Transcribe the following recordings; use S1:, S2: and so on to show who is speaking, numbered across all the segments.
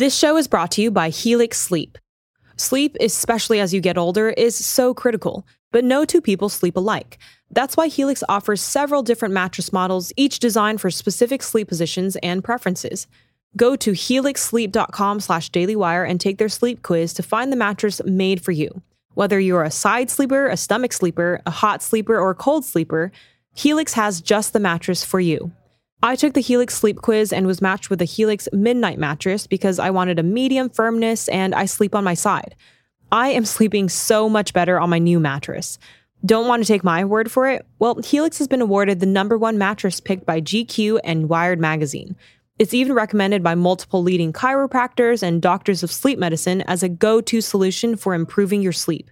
S1: This show is brought to you by Helix Sleep. Sleep, especially as you get older, is so critical, but no two people sleep alike. That's why Helix offers several different mattress models, each designed for specific sleep positions and preferences. Go to helixsleep.com slash dailywire and take their sleep quiz to find the mattress made for you. Whether you're a side sleeper, a stomach sleeper, a hot sleeper, or a cold sleeper, Helix has just the mattress for you. I took the Helix sleep quiz and was matched with the Helix Midnight mattress because I wanted a medium firmness and I sleep on my side. I am sleeping so much better on my new mattress. Don't want to take my word for it? Well, Helix has been awarded the number one mattress picked by GQ and Wired magazine. It's even recommended by multiple leading chiropractors and doctors of sleep medicine as a go to solution for improving your sleep.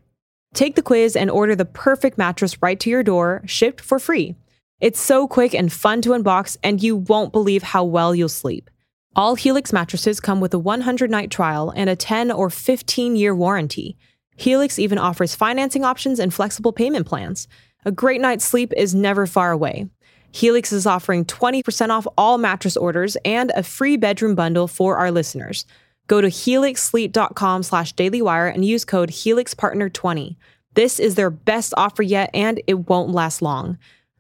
S1: Take the quiz and order the perfect mattress right to your door, shipped for free. It's so quick and fun to unbox, and you won't believe how well you'll sleep. All Helix mattresses come with a 100 night trial and a 10 or 15 year warranty. Helix even offers financing options and flexible payment plans. A great night's sleep is never far away. Helix is offering 20% off all mattress orders and a free bedroom bundle for our listeners. Go to helixsleep.com slash dailywire and use code HelixPartner20. This is their best offer yet, and it won't last long.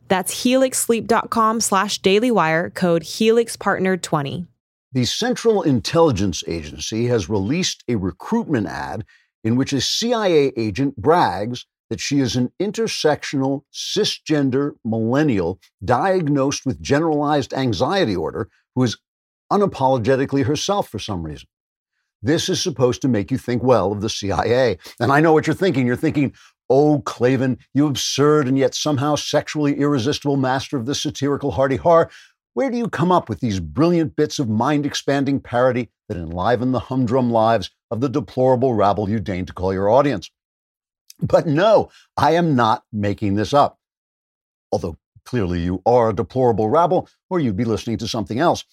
S1: That's helixsleep.com slash dailywire, code HelixPartner20.
S2: The Central Intelligence Agency has released a recruitment ad in which a CIA agent brags that she is an intersectional, cisgender millennial diagnosed with generalized anxiety order who is unapologetically herself for some reason. This is supposed to make you think well of the CIA. And I know what you're thinking. You're thinking, Oh, Klavan, you absurd and yet somehow sexually irresistible master of the satirical hardy har, where do you come up with these brilliant bits of mind expanding parody that enliven the humdrum lives of the deplorable rabble you deign to call your audience? But no, I am not making this up. Although clearly you are a deplorable rabble, or you'd be listening to something else.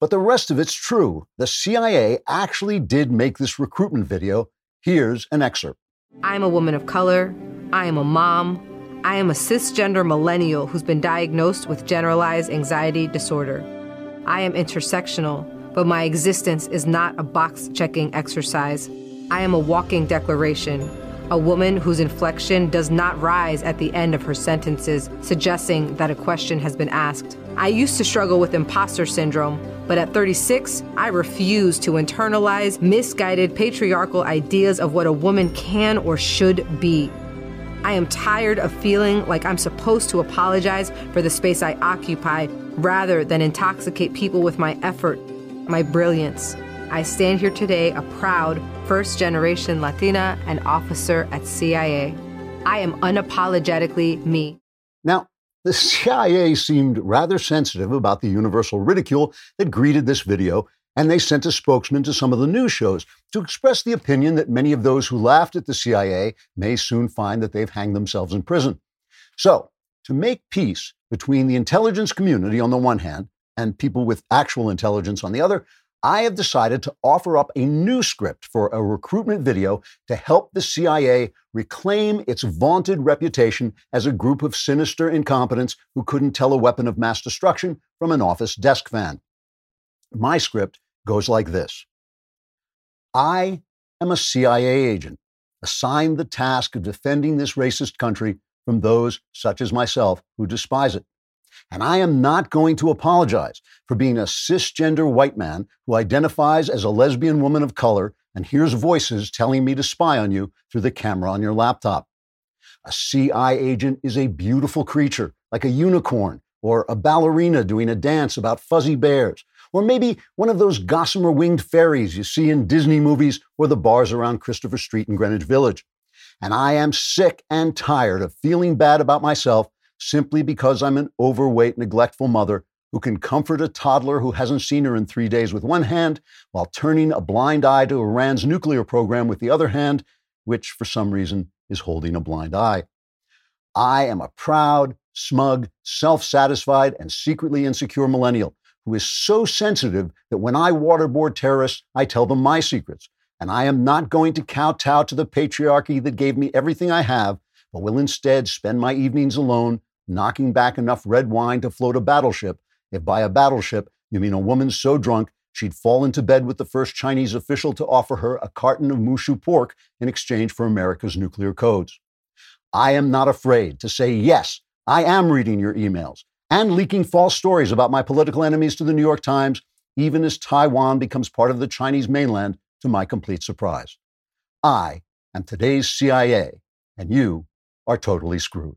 S2: But the rest of it's true. The CIA actually did make this recruitment video. Here's an excerpt.
S3: I'm a woman of color. I am a mom. I am a cisgender millennial who's been diagnosed with generalized anxiety disorder. I am intersectional, but my existence is not a box checking exercise. I am a walking declaration, a woman whose inflection does not rise at the end of her sentences, suggesting that a question has been asked. I used to struggle with imposter syndrome, but at 36, I refuse to internalize misguided patriarchal ideas of what a woman can or should be. I am tired of feeling like I'm supposed to apologize for the space I occupy rather than intoxicate people with my effort, my brilliance. I stand here today a proud first generation Latina and officer at CIA. I am unapologetically me.
S2: Now, the CIA seemed rather sensitive about the universal ridicule that greeted this video, and they sent a spokesman to some of the news shows to express the opinion that many of those who laughed at the CIA may soon find that they've hanged themselves in prison. So, to make peace between the intelligence community on the one hand and people with actual intelligence on the other, I have decided to offer up a new script for a recruitment video to help the CIA reclaim its vaunted reputation as a group of sinister incompetents who couldn't tell a weapon of mass destruction from an office desk fan. My script goes like this I am a CIA agent assigned the task of defending this racist country from those such as myself who despise it. And I am not going to apologize for being a cisgender white man who identifies as a lesbian woman of color and hears voices telling me to spy on you through the camera on your laptop. A CI agent is a beautiful creature, like a unicorn or a ballerina doing a dance about fuzzy bears, or maybe one of those gossamer winged fairies you see in Disney movies or the bars around Christopher Street in Greenwich Village. And I am sick and tired of feeling bad about myself simply because I'm an overweight, neglectful mother who can comfort a toddler who hasn't seen her in three days with one hand while turning a blind eye to Iran's nuclear program with the other hand, which for some reason is holding a blind eye. I am a proud, smug, self satisfied, and secretly insecure millennial who is so sensitive that when I waterboard terrorists, I tell them my secrets. And I am not going to kowtow to the patriarchy that gave me everything I have, but will instead spend my evenings alone knocking back enough red wine to float a battleship, if by a battleship you mean a woman so drunk she'd fall into bed with the first Chinese official to offer her a carton of moo shu pork in exchange for America's nuclear codes. I am not afraid to say, yes, I am reading your emails and leaking false stories about my political enemies to the New York Times, even as Taiwan becomes part of the Chinese mainland to my complete surprise. I am today's CIA, and you are totally screwed.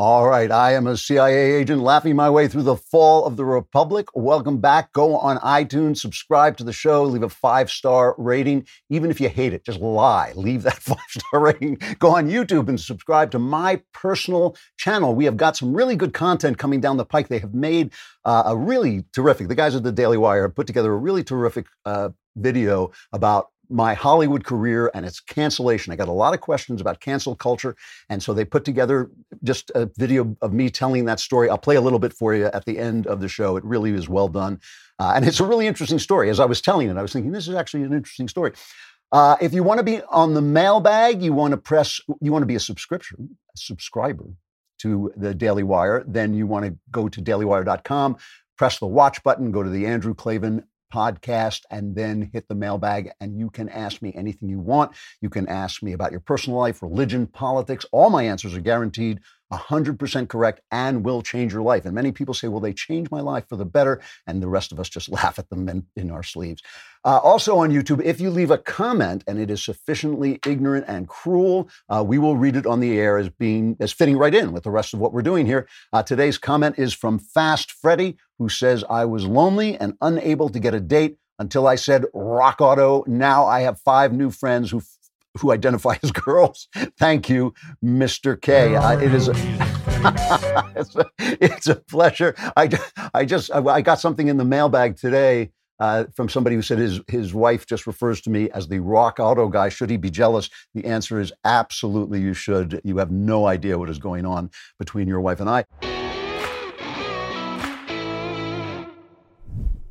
S2: All right, I am a CIA agent laughing my way through the fall of the Republic. Welcome back. Go on iTunes, subscribe to the show, leave a five star rating. Even if you hate it, just lie. Leave that five star rating. Go on YouTube and subscribe to my personal channel. We have got some really good content coming down the pike. They have made uh, a really terrific, the guys at the Daily Wire have put together a really terrific uh, video about my Hollywood career and its cancellation. I got a lot of questions about cancel culture. And so they put together just a video of me telling that story. I'll play a little bit for you at the end of the show. It really is well done. Uh, and it's a really interesting story. As I was telling it, I was thinking, this is actually an interesting story. Uh, if you want to be on the mailbag, you want to press, you want to be a subscription, a subscriber to the Daily Wire, then you want to go to dailywire.com, press the watch button, go to the Andrew Klavan podcast and then hit the mailbag and you can ask me anything you want. You can ask me about your personal life, religion, politics. All my answers are guaranteed 100% correct and will change your life. And many people say, well, they changed my life for the better. And the rest of us just laugh at them in, in our sleeves. Uh, also on YouTube, if you leave a comment and it is sufficiently ignorant and cruel, uh, we will read it on the air as being as fitting right in with the rest of what we're doing here. Uh, today's comment is from Fast Freddy, who says, I was lonely and unable to get a date until I said RockAuto. Now I have five new friends who who identify as girls. Thank you, Mr. K. Uh, it is. A, it's, a, it's a pleasure. I, I just I got something in the mailbag today uh, from somebody who said his his wife just refers to me as the RockAuto guy. Should he be jealous? The answer is absolutely you should. You have no idea what is going on between your wife and I.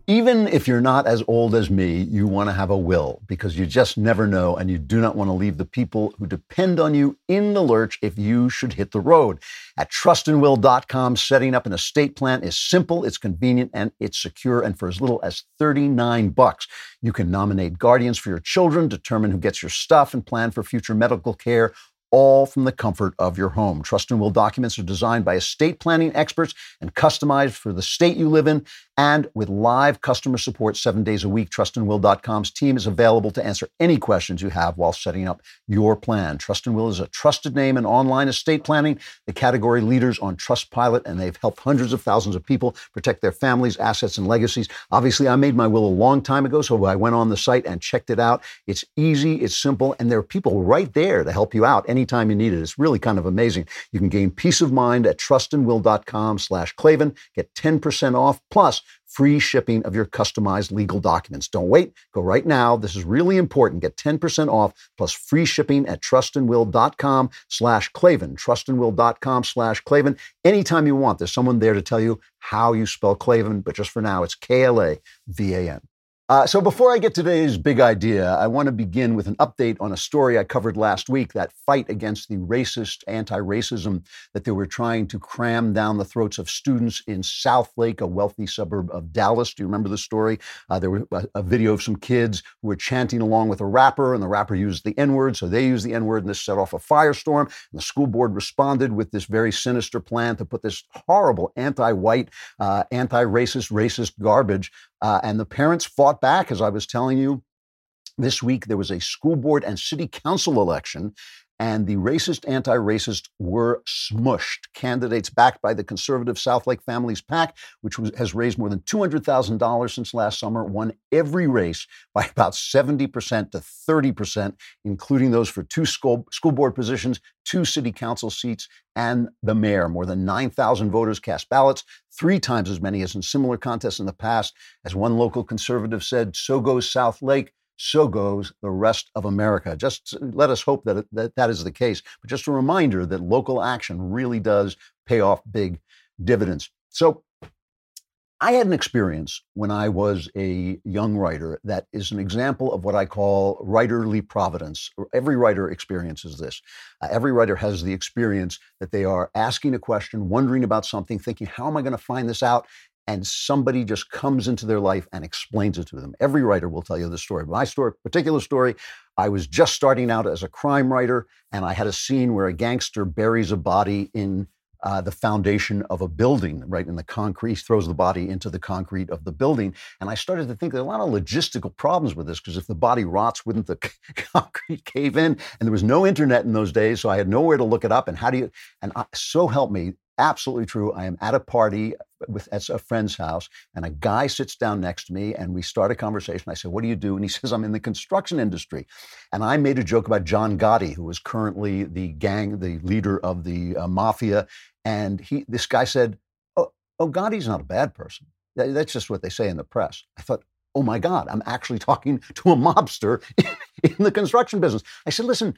S2: Even if you're not as old as me, you want to have a will because you just never know and you do not want to leave the people who depend on you in the lurch if you should hit the road. At trustandwill.com, setting up an estate plan is simple, it's convenient, and it's secure. And for as little as 39 bucks, you can nominate guardians for your children, determine who gets your stuff, and plan for future medical care all from the comfort of your home. Trust and Will documents are designed by estate planning experts and customized for the state you live in. And with live customer support seven days a week, trustandwill.com's team is available to answer any questions you have while setting up your plan. Trust and Will is a trusted name in online estate planning, the category leaders on Trustpilot, and they've helped hundreds of thousands of people protect their families, assets, and legacies. Obviously, I made my will a long time ago, so I went on the site and checked it out. It's easy, it's simple, and there are people right there to help you out anytime you need it. It's really kind of amazing. You can gain peace of mind at trustandwill.com slash Klavan, get 10% off, plus free shipping of your customized legal documents. Don't wait. Go right now. This is really important. Get 10% off plus free shipping at trustandwill.com slash Klavan. Trustandwill.com slash Klavan. Anytime you want, there's someone there to tell you how you spell Klavan, but just for now, it's K-L-A-V-A-N. Uh, so before I get to today's big idea, I want to begin with an update on a story I covered last week, that fight against the racist anti-racism that they were trying to cram down the throats of students in Southlake, a wealthy suburb of Dallas. Do you remember the story? Uh, there was a, a, video of some kids who were chanting along with a rapper, and the rapper used the N-word, so they used the N-word, and this set off a firestorm. And the school board responded with this very sinister plan to put this horrible anti-white, uh, anti-racist, racist garbage uh, and the parents fought back, as I was telling you. This week, there was a school board and city council election, and the racist anti racist were smushed. Candidates backed by the conservative Southlake Families PAC, which was, has raised more than $200,000 since last summer, won every race by about 70% to 30%, including those for two school, school board positions, two city council seats, and the mayor. More than 9,000 voters cast ballots, three times as many as in similar contests in the past. As one local conservative said, so goes Southlake so goes the rest of America. Just let us hope that, that that is the case. But just a reminder that local action really does pay off big dividends. So I had an experience when I was a young writer that is an example of what I call writerly providence. Every writer experiences this. Uh, every writer has the experience that they are asking a question, wondering about something, thinking, how am I going to find this out? And somebody just comes into their life and explains it to them. Every writer will tell you the story. My story, particular story, I was just starting out as a crime writer, and I had a scene where a gangster buries a body in uh, the foundation of a building, right in the concrete, he throws the body into the concrete of the building. And I started to think there are a lot of logistical problems with this because if the body rots, wouldn't the concrete cave in? And there was no internet in those days, so I had nowhere to look it up. And how do you? And I, so help me, absolutely true. I am at a party with at a friend's house, and a guy sits down next to me, and we start a conversation. I said, "What do you do?" And he says, "I'm in the construction industry." And I made a joke about John Gotti, who is currently the gang, the leader of the uh, mafia, and he. This guy said, "Oh, oh Gotti's not a bad person. That's just what they say in the press." I thought, "Oh my God, I'm actually talking to a mobster in the construction business." I said, "Listen."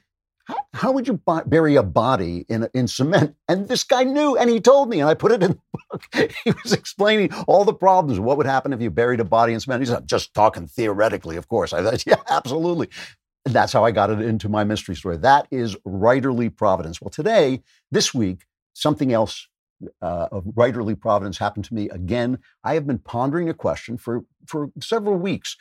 S2: How, would you bury a body in, in cement? And this guy knew, and he told me, and I put it in the book. he was explaining all the problems. What would happen if you buried a body in cement? He's not just talking theoretically, of course. I thought, yeah, absolutely. And that's how I got it into my mystery story. That is writerly providence. Well, today, this week, something else uh, of writerly providence happened to me again. I have been pondering a question for, for several weeks.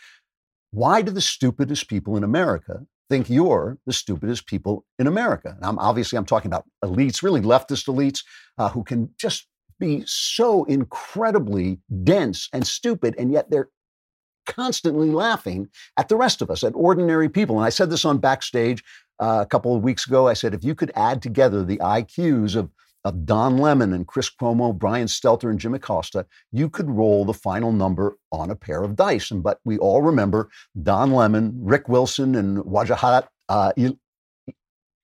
S2: Why do the stupidest people in America think you're the stupidest people in America. And I'm obviously I'm talking about elites, really leftist elites, uh, who can just be so incredibly dense and stupid, and yet they're constantly laughing at the rest of us, at ordinary people. And I said this on backstage uh, a couple of weeks ago. I said if you could add together the IQs of of Don Lemon and Chris Cuomo, Brian Stelter, and Jim Acosta, you could roll the final number on a pair of dice. And but we all remember Don Lemon, Rick Wilson, and Wajahat uh,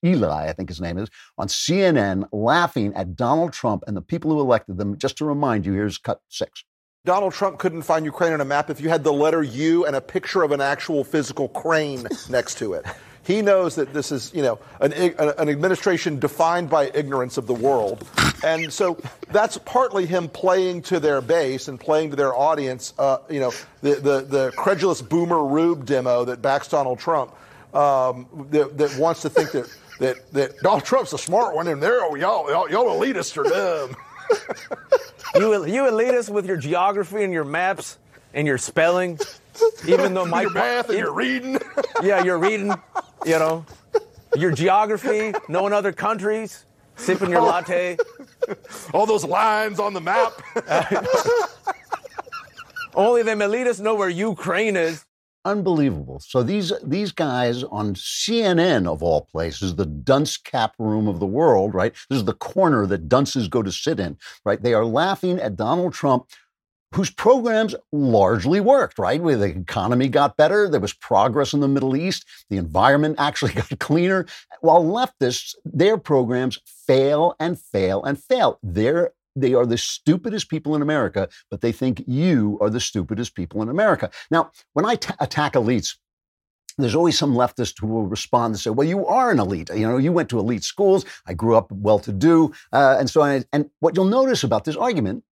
S2: Ali, I think his name is, on CNN laughing at Donald Trump and the people who elected them. Just to remind you, here's cut six.
S4: Donald Trump couldn't find Ukraine on a map if you had the letter U and a picture of an actual physical crane next to it. He knows that this is, you know, an, an administration defined by ignorance of the world. And so that's partly him playing to their base and playing to their audience, uh, you know, the, the, the credulous boomer Rube demo that backs Donald Trump, um, that, that wants to think that, that, that Donald Trump's a smart one and they're, oh, y'all, y'all, y'all elitists are dumb.
S5: you, you elitists with your geography and your maps and your spelling, even though my
S4: your math and your reading.
S5: yeah, you're reading you know, your geography, knowing other countries, sipping your latte.
S4: All those lines on the map.
S5: Only them elitists know where Ukraine is.
S2: Unbelievable. So these these guys on CNN of all places, the dunce cap room of the world, right? This is the corner that dunces go to sit in, right? They are laughing at Donald Trump whose programs largely worked, right? Where the economy got better, there was progress in the Middle East, the environment actually got cleaner. While leftists, their programs fail and fail and fail. They're they are the stupidest people in America, but they think you are the stupidest people in America. Now, when I t- attack elites, there's always some leftist who will respond and say, "Well, you are an elite. You know, you went to elite schools. I grew up well-to-do, uh, and so on." And what you'll notice about this argument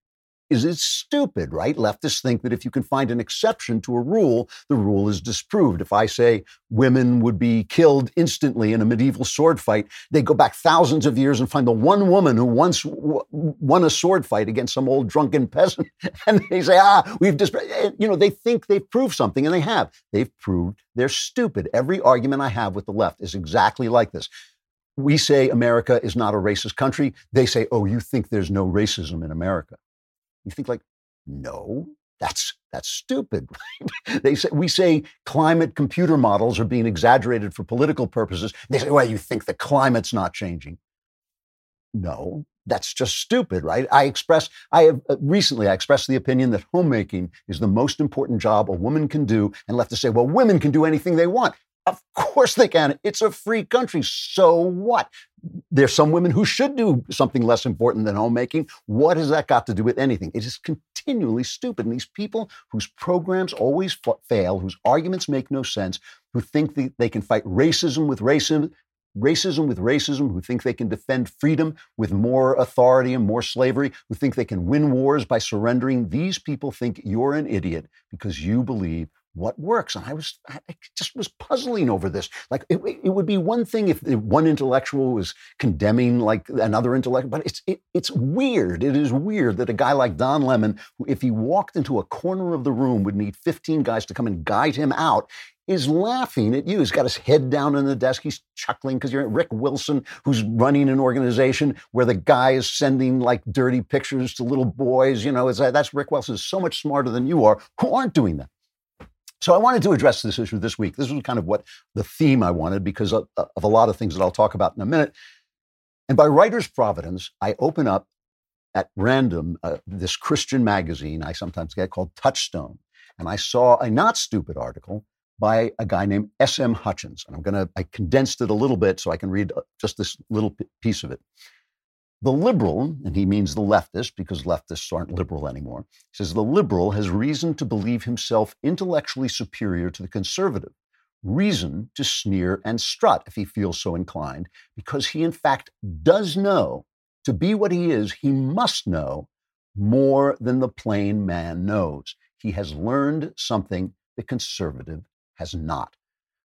S2: is it's stupid, right? Leftists think that if you can find an exception to a rule, the rule is disproved. If I say women would be killed instantly in a medieval sword fight, they go back thousands of years and find the one woman who once w- won a sword fight against some old drunken peasant, and they say, ah, we've disproved. you know, they think they've proved something, and they have. They've proved they're stupid. Every argument I have with the left is exactly like this we say America is not a racist country. They say, oh, you think there's no racism in America. You think like, no, That's that's stupid. they say we say climate computer models are being exaggerated for political purposes. They say, well, you think the climate's not changing. No, that's just stupid, right? I express, I have uh, recently, I expressed the opinion that homemaking is the most important job a woman can do, and left to say, well, women can do anything they want. Of course they can. It's a free country. So what? There's some women who should do something less important than homemaking. What has that got to do with anything? It is continually stupid. And these people whose programs always fa- fail, whose arguments make no sense, who think that they can fight racism with racism, racism with racism, who think they can defend freedom with more authority and more slavery, who think they can win wars by surrendering, these people think you're an idiot because you believe what works. And I was, I just was puzzling over this. Like, it, it would be one thing if one intellectual was condemning like another intellectual, but it's it, it's weird. It is weird that a guy like Don Lemon, who if he walked into a corner of the room would need 15 guys to come and guide him out, is laughing at you. He's got his head down on the desk. He's chuckling because you're Rick Wilson, who's running an organization where the guy is sending like dirty pictures to little boys. You know, that's Rick Wilson is so much smarter than you are, who aren't doing that. So I wanted to address this issue this week. This was kind of what the theme I wanted because of, of a lot of things that I'll talk about in a minute. And by writer's providence, I open up at random uh, this Christian magazine I sometimes get called Touchstone. And I saw a not stupid article by a guy named S.M. Hutchins. And I'm going to, I condensed it a little bit so I can read uh, just this little piece of it. The liberal, and he means the leftist because leftists aren't liberal anymore, says the liberal has reason to believe himself intellectually superior to the conservative, reason to sneer and strut if he feels so inclined, because he in fact does know to be what he is, he must know more than the plain man knows. He has learned something the conservative has not.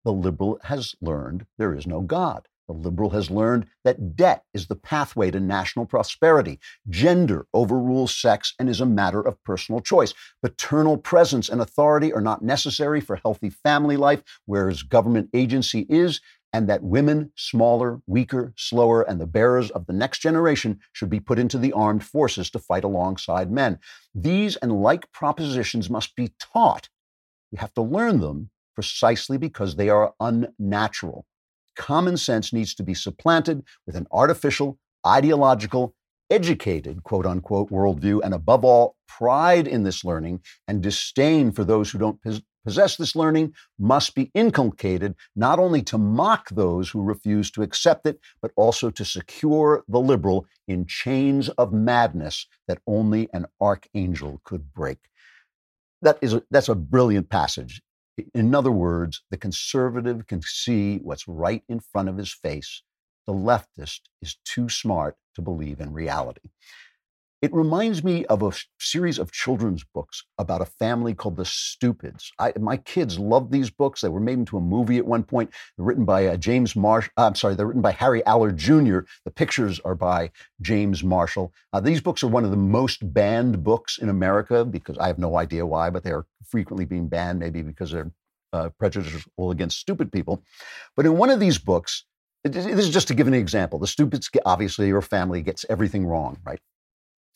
S2: The liberal has learned there is no God. The liberal has learned that debt is the pathway to national prosperity. Gender overrules sex and is a matter of personal choice. Paternal presence and authority are not necessary for healthy family life, whereas government agency is, and that women, smaller, weaker, slower, and the bearers of the next generation should be put into the armed forces to fight alongside men. These and like propositions must be taught. You have to learn them precisely because they are unnatural common sense needs to be supplanted with an artificial, ideological, educated, quote unquote, worldview, and above all, pride in this learning and disdain for those who don't possess this learning must be inculcated not only to mock those who refuse to accept it, but also to secure the liberal in chains of madness that only an archangel could break. That is a, that's a brilliant passage. In other words, the conservative can see what's right in front of his face. The leftist is too smart to believe in reality. It reminds me of a series of children's books about a family called the Stupids. I, my kids loved these books. They were made into a movie at one point. They're written by uh, James Marsh. Uh, I'm sorry, they're written by Harry Allard Jr. The pictures are by James Marshall. Uh, these books are one of the most banned books in America because I have no idea why, but they are frequently being banned, maybe because they're uh, prejudicial against stupid people. But in one of these books, this is just to give an example. The stupids, obviously, your family gets everything wrong, right?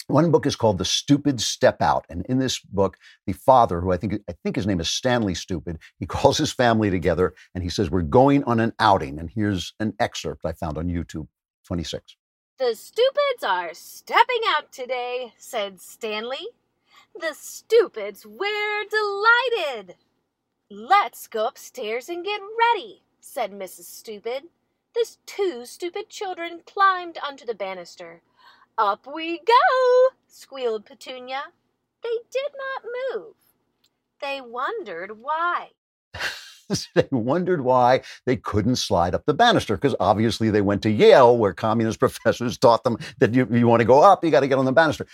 S2: One book is called The Stupid Step Out. And in this book, the father, who I think I think his name is Stanley Stupid, he calls his family together and he says, We're going on an outing. And here's an excerpt I found on YouTube 26.
S6: The stupids are stepping out today, said Stanley. The stupids were delighted. Let's go upstairs and get ready, said Mrs. Stupid. The two stupid children climbed onto the banister. Up we go, squealed Petunia. They did not move. They wondered why.
S2: they wondered why they couldn't slide up the banister because obviously they went to Yale where communist professors taught them that you, you want to go up, you got to get on the banister.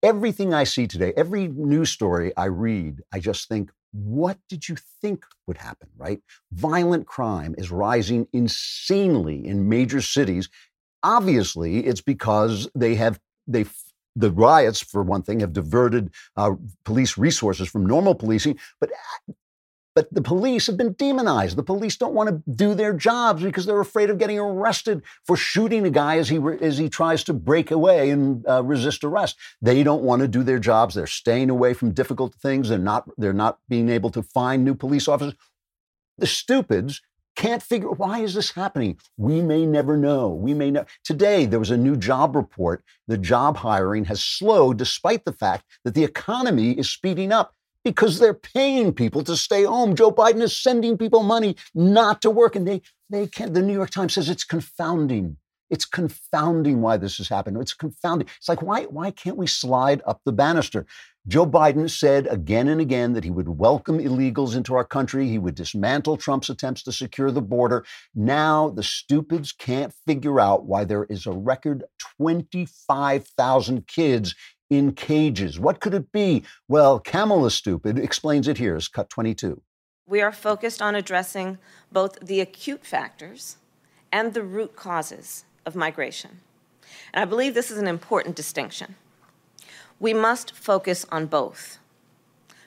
S2: Everything I see today, every news story I read, I just think, what did you think would happen, right? Violent crime is rising insanely in major cities Obviously, it's because they have they the riots, for one thing, have diverted uh, police resources from normal policing. But But the police have been demonized. The police don't want to do their jobs because they're afraid of getting arrested for shooting a guy as he as he tries to break away and uh, resist arrest. They don't want to do their jobs. They're staying away from difficult things. They're not they're not being able to find new police officers. The stupids can't figure why is this happening we may never know we may know today there was a new job report the job hiring has slowed despite the fact that the economy is speeding up because they're paying people to stay home joe biden is sending people money not to work and they they can't the new york times says it's confounding it's confounding why this has happened. It's confounding. It's like, why, why can't we slide up the banister? Joe Biden said again and again that he would welcome illegals into our country. He would dismantle Trump's attempts to secure the border. Now the stupids can't figure out why there is a record 25,000 kids in cages. What could it be? Well, Kamala Stupid explains it here as cut 22.
S7: We are focused on addressing both the acute factors and the root causes of migration. And I believe this is an important distinction. We must focus on both.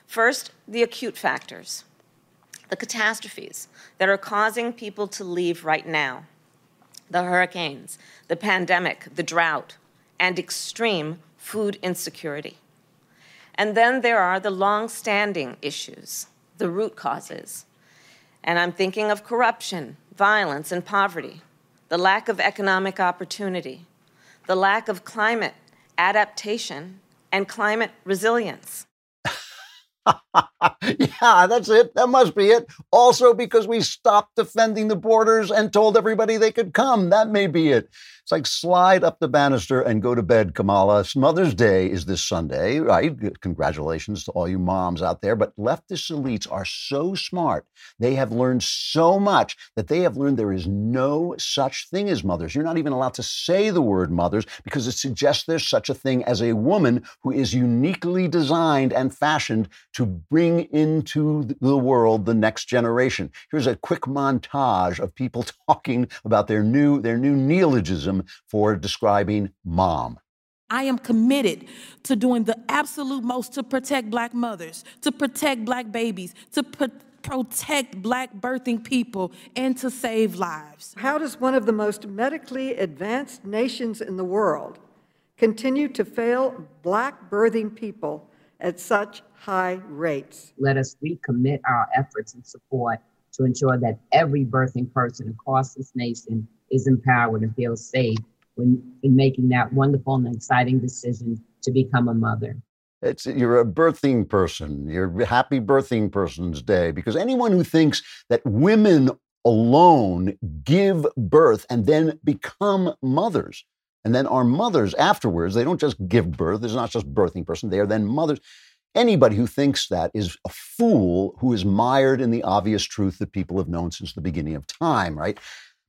S7: First, the acute factors, the catastrophes that are causing people to leave right now the hurricanes, the pandemic, the drought, and extreme food insecurity. And then there are the long standing issues, the root causes. And I'm thinking of corruption, violence, and poverty, the lack of economic opportunity, the lack of climate adaptation and climate resilience.
S2: yeah, that's it. That must be it. Also, because we stopped defending the borders and told everybody they could come. That may be it. It's like slide up the banister and go to bed, Kamala. Mother's Day is this Sunday, right? Congratulations to all you moms out there. But leftist elites are so smart. They have learned so much that they have learned there is no such thing as mothers. You're not even allowed to say the word mothers because it suggests there's such a thing as a woman who is uniquely designed and fashioned to bring into the world the next generation. Here's a quick montage of people talking about their new their new neologism for describing mom.
S8: I am committed to doing the absolute most to protect black mothers, to protect black babies, to protect black birthing people, and to save lives.
S9: How does one of the most medically advanced nations in the world continue to fail black birthing people at such high rates?
S10: Let us recommit our efforts and support to ensure that every birthing person across this nation is empowered and feels safe when in making that wonderful and exciting decision to become a mother.
S2: It's, you're a birthing person. You're happy birthing person's day because anyone who thinks that women alone give birth and then become mothers and then are mothers afterwards, they don't just give birth. It's not just birthing person. They are then mothers. Anybody who thinks that is a fool who is mired in the obvious truth that people have known since the beginning of time, right?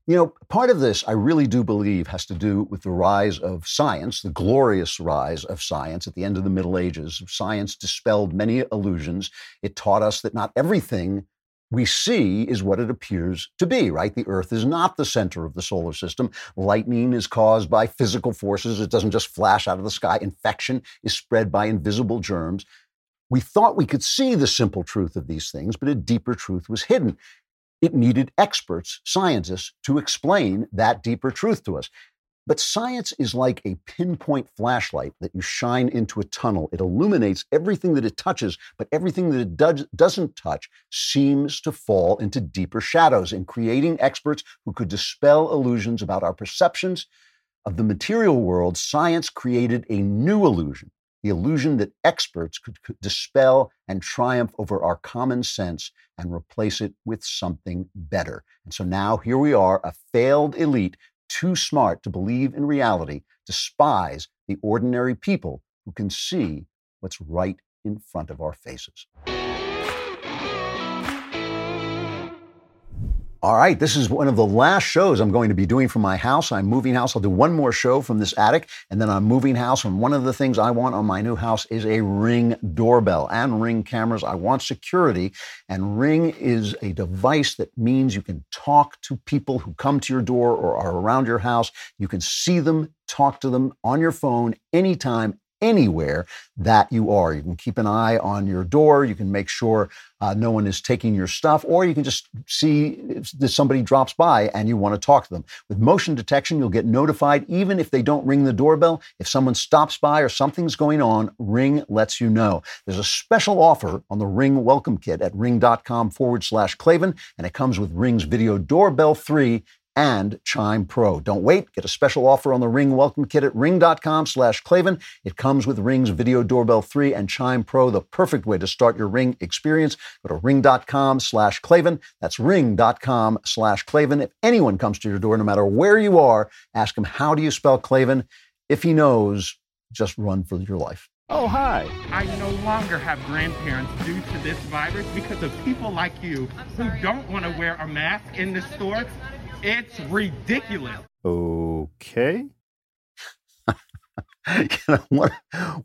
S2: You know, part of this, I really do believe, has to do with the rise of science, the glorious rise of science at the end of the Middle Ages. Science dispelled many illusions. It taught us that not everything we see is what it appears to be, right? The Earth is not the center of the solar system. Lightning is caused by physical forces, it doesn't just flash out of the sky. Infection is spread by invisible germs. We thought we could see the simple truth of these things, but a deeper truth was hidden. It needed experts, scientists, to explain that deeper truth to us. But science is like a pinpoint flashlight that you shine into a tunnel. It illuminates everything that it touches, but everything that it does, doesn't touch seems to fall into deeper shadows. In creating experts who could dispel illusions about our perceptions of the material world, science created a new illusion the illusion that experts could, could, dispel and triumph over our common sense and replace it with something better. And so now here we are, a failed elite, too smart to believe in reality, despise the ordinary people who can see what's right in front of our faces. All right, this is one of the last shows I'm going to be doing from my house. I'm moving house. I'll do one more show from this attic, and then I'm moving house. And one of the things I want on my new house is a Ring doorbell and Ring cameras. I want security, and Ring is a device that means you can talk to people who come to your door or are around your house. You can see them, talk to them on your phone anytime, anywhere that you are. You can keep an eye on your door. You can make sure uh, no one is taking your stuff, or you can just see if somebody drops by and you want to talk to them. With motion detection, you'll get notified even if they don't ring the doorbell. If someone stops by or something's going on, Ring lets you know. There's a special offer on the Ring Welcome Kit at ring.com forward slash Klavan, and it comes with Ring's Video Doorbell 3 and Chime Pro. Don't wait. Get a special offer on the Ring Welcome Kit at ring.com slash Klavan. It comes with Ring's Video Doorbell 3 and Chime Pro, the perfect way to start your Ring experience. Go to ring.com slash Klavan. That's ring.com slash Klavan. If anyone comes to your door, no matter where you are, ask him, how do you spell Klavan? If he knows, just run for your life.
S11: Oh, hi. I no longer have grandparents due to this virus because of people like you who don't want to wear a mask in the store. It's ridiculous.
S2: Okay. you know, one,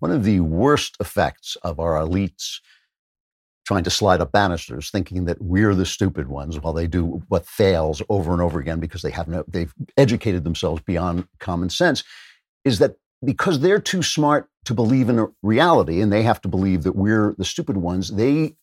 S2: one of the worst effects of our elites trying to slide up banisters, thinking that we're the stupid ones while they do what fails over and over again because they have no, they've educated themselves beyond common sense, is that because they're too smart to believe in a reality and they have to believe that we're the stupid ones, they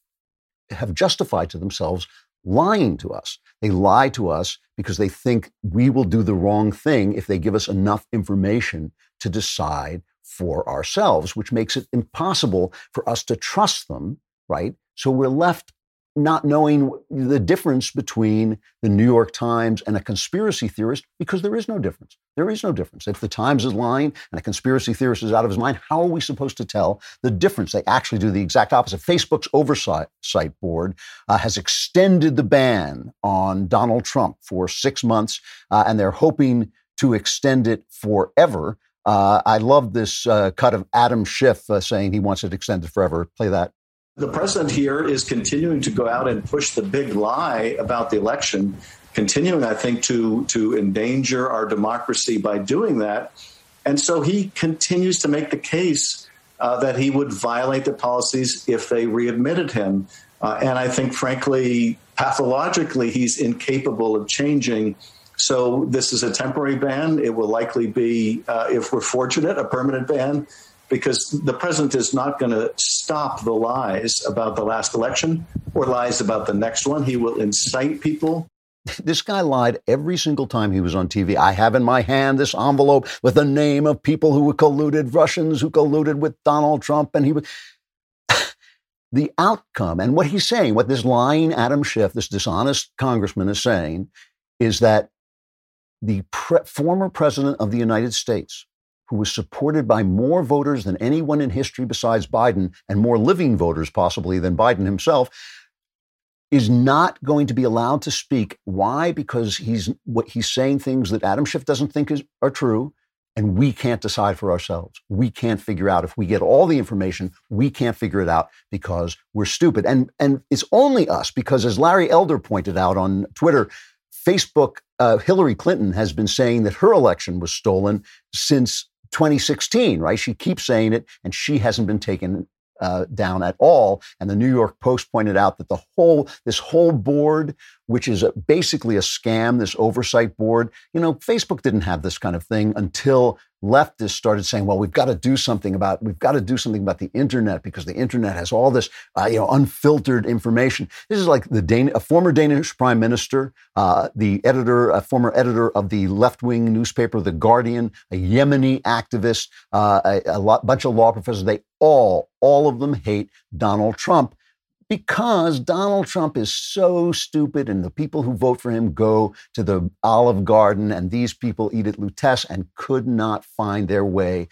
S2: have justified to themselves lying to us. They lie to us because they think we will do the wrong thing if they give us enough information to decide for ourselves, which makes it impossible for us to trust them, right? So we're left not knowing the difference between the New York Times and a conspiracy theorist because there is no difference. There is no difference. If the Times is lying and a conspiracy theorist is out of his mind, how are we supposed to tell the difference? They actually do the exact opposite. Facebook's oversight board uh, has extended the ban on Donald Trump for six months, uh, and they're hoping to extend it forever. Uh, I love this uh, cut of Adam Schiff uh, saying he wants it extended forever. Play that.
S12: The president here is continuing to go out and push the big lie about the election, continuing, I think, to, to endanger our democracy by doing that. And so he continues to make the case uh, that he would violate the policies if they readmitted him. Uh, and I think, frankly, pathologically, he's incapable of changing. So this is a temporary ban. It will likely be, uh, if we're fortunate, a permanent ban because the president is not going to stop the lies about the last election or lies about the next one. He will incite people.
S2: This guy lied every single time he was on TV. I have in my hand this envelope with the name of people who colluded, Russians who colluded with Donald Trump, and he was. the outcome and what he's saying, what this lying Adam Schiff, this dishonest congressman, is saying, is that the pre- former president of the United States who was supported by more voters than anyone in history besides Biden, and more living voters possibly than Biden himself, is not going to be allowed to speak. Why? Because he's what he's saying things that Adam Schiff doesn't think is, are true, and we can't decide for ourselves. We can't figure out if we get all the information. We can't figure it out because we're stupid. And and it's only us because, as Larry Elder pointed out on Twitter, Facebook, uh, Hillary Clinton has been saying that her election was stolen since 2016, right? She keeps saying it, and she hasn't been taken uh, down at all. And the New York Post pointed out that the whole this whole board, which is a, basically a scam, this oversight board, you know, Facebook didn't have this kind of thing until leftists started saying, well, we've got to do something about, we've got to do something about the internet because the internet has all this, uh, you know, unfiltered information. This is like the Dan- a former Danish prime minister, uh, the editor, a former editor of the left-wing newspaper, The Guardian, a Yemeni activist, uh, a, a lot, bunch of law professors. They all, all of them hate Donald Trump because Donald Trump is so stupid, and the people who vote for him go to the Olive Garden, and these people eat at Lutece and could not find their way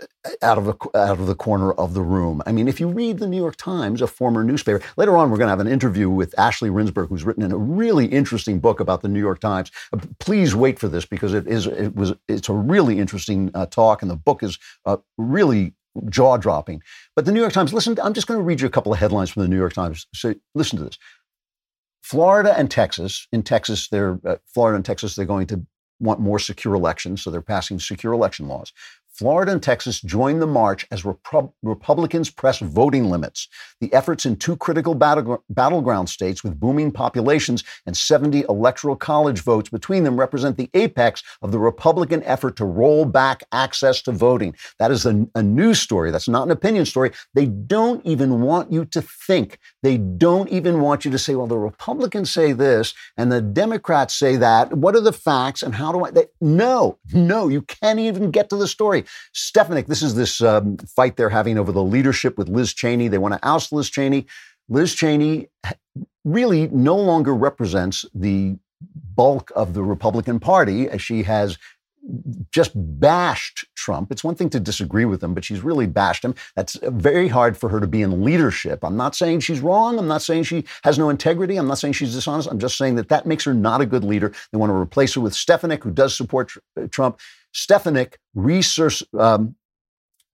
S2: uh, out of, a, out of the corner of the room. I mean, if you read the New York Times, a former newspaper, later on we're going to have an interview with Ashley Rindsberg, who's written in a really interesting book about the New York Times. Uh, please wait for this because it is it was it's a really interesting uh, talk, and the book is uh, really jaw dropping. But the New York Times, listen, I'm just going to read you a couple of headlines from the New York Times. So listen to this. Florida and Texas, in Texas, they're, uh, Florida and Texas, they're going to want more secure elections. So they're passing secure election laws. Florida and Texas joined the march as Repu- Republicans press voting limits. The efforts in two critical battle- battleground states with booming populations and 70 electoral college votes between them represent the apex of the Republican effort to roll back access to voting. That is a, a news story. That's not an opinion story. They don't even want you to think. They don't even want you to say, well, the Republicans say this and the Democrats say that. What are the facts and how do I? They, no, no, you can't even get to the story. Stefanik, this is this um, fight they're having over the leadership with Liz Cheney. They want to oust Liz Cheney. Liz Cheney really no longer represents the bulk of the Republican Party as she has just bashed Trump. It's one thing to disagree with him, but she's really bashed him. That's very hard for her to be in leadership. I'm not saying she's wrong. I'm not saying she has no integrity. I'm not saying she's dishonest. I'm just saying that that makes her not a good leader. They want to replace her with Stefanik, who does support uh, Trump. Stefanik research. Um,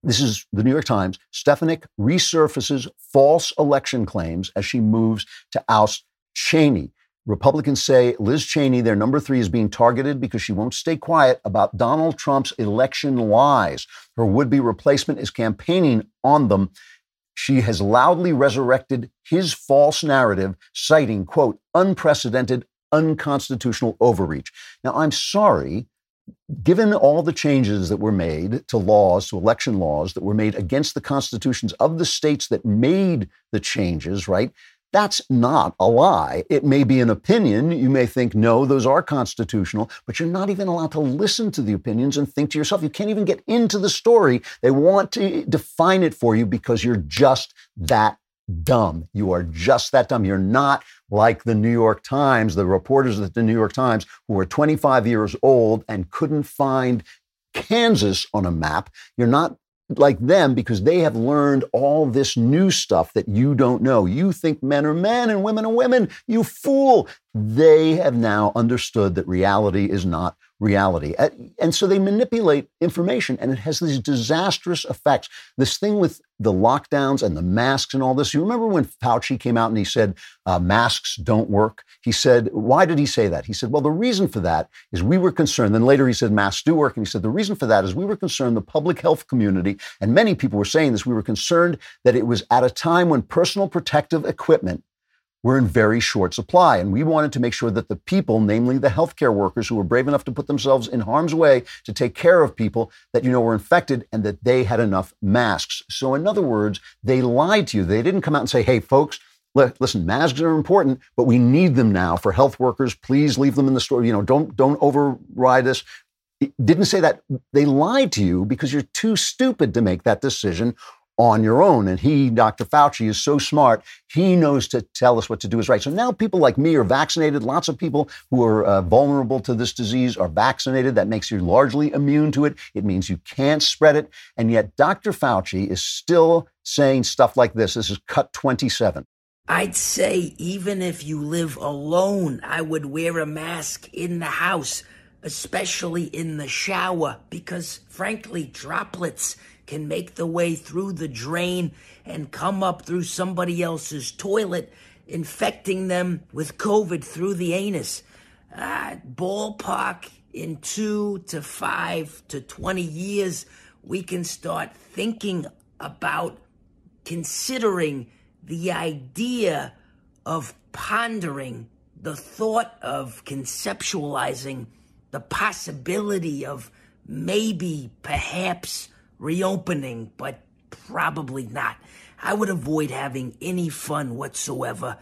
S2: this is the New York Times. Stefanik resurfaces false election claims as she moves to oust Cheney. Republicans say Liz Cheney, their number three, is being targeted because she won't stay quiet about Donald Trump's election lies. Her would be replacement is campaigning on them. She has loudly resurrected his false narrative, citing, quote, unprecedented, unconstitutional overreach. Now, I'm sorry. Given all the changes that were made to laws, to election laws that were made against the constitutions of the states that made the changes, right? That's not a lie. It may be an opinion. You may think, no, those are constitutional, but you're not even allowed to listen to the opinions and think to yourself. You can't even get into the story. They want to define it for you because you're just that dumb. You are just that dumb. You're not like the New York Times, the reporters at the New York Times who were 25 years old and couldn't find Kansas on a map. You're not like them because they have learned all this new stuff that you don't know. You think men are men and women are women. You fool. They have now understood that reality is not reality. And so they manipulate information and it has these disastrous effects. This thing with the lockdowns and the masks and all this. You remember when Fauci came out and he said uh, masks don't work? He said, why did he say that? He said, well, the reason for that is we were concerned. Then later he said masks do work. And he said, the reason for that is we were concerned, the public health community, and many people were saying this, we were concerned that it was at a time when personal protective equipment were in very short supply. And we wanted to make sure that the people, namely the healthcare workers who were brave enough to put themselves in harm's way to take care of people that, you know, were infected and that they had enough masks. So, in other words, they lied to you. They didn't come out and say, hey, folks, listen, masks are important, but we need them now for health workers. Please leave them in the store. You know, don't don't override this. It didn't say that. They lied to you because you're too stupid to make that decision on your own. And he, Dr. Fauci, is so smart. He knows to tell us what to do is right. So now people like me are vaccinated. Lots of people who are uh, vulnerable to this disease are vaccinated. That makes you largely immune to it. It means you can't spread it. And yet Dr. Fauci is still saying stuff like this. This is cut 27.
S13: I'd say even if you live alone, I would wear a mask in the house, especially in the shower, because frankly, droplets can make the way through the drain and come up through somebody else's toilet, infecting them with COVID through the anus. Uh, ballpark in two to five to 20 years, we can start thinking about considering the idea of pondering the thought of conceptualizing the possibility of maybe, perhaps, reopening, but probably not. I would avoid having any fun whatsoever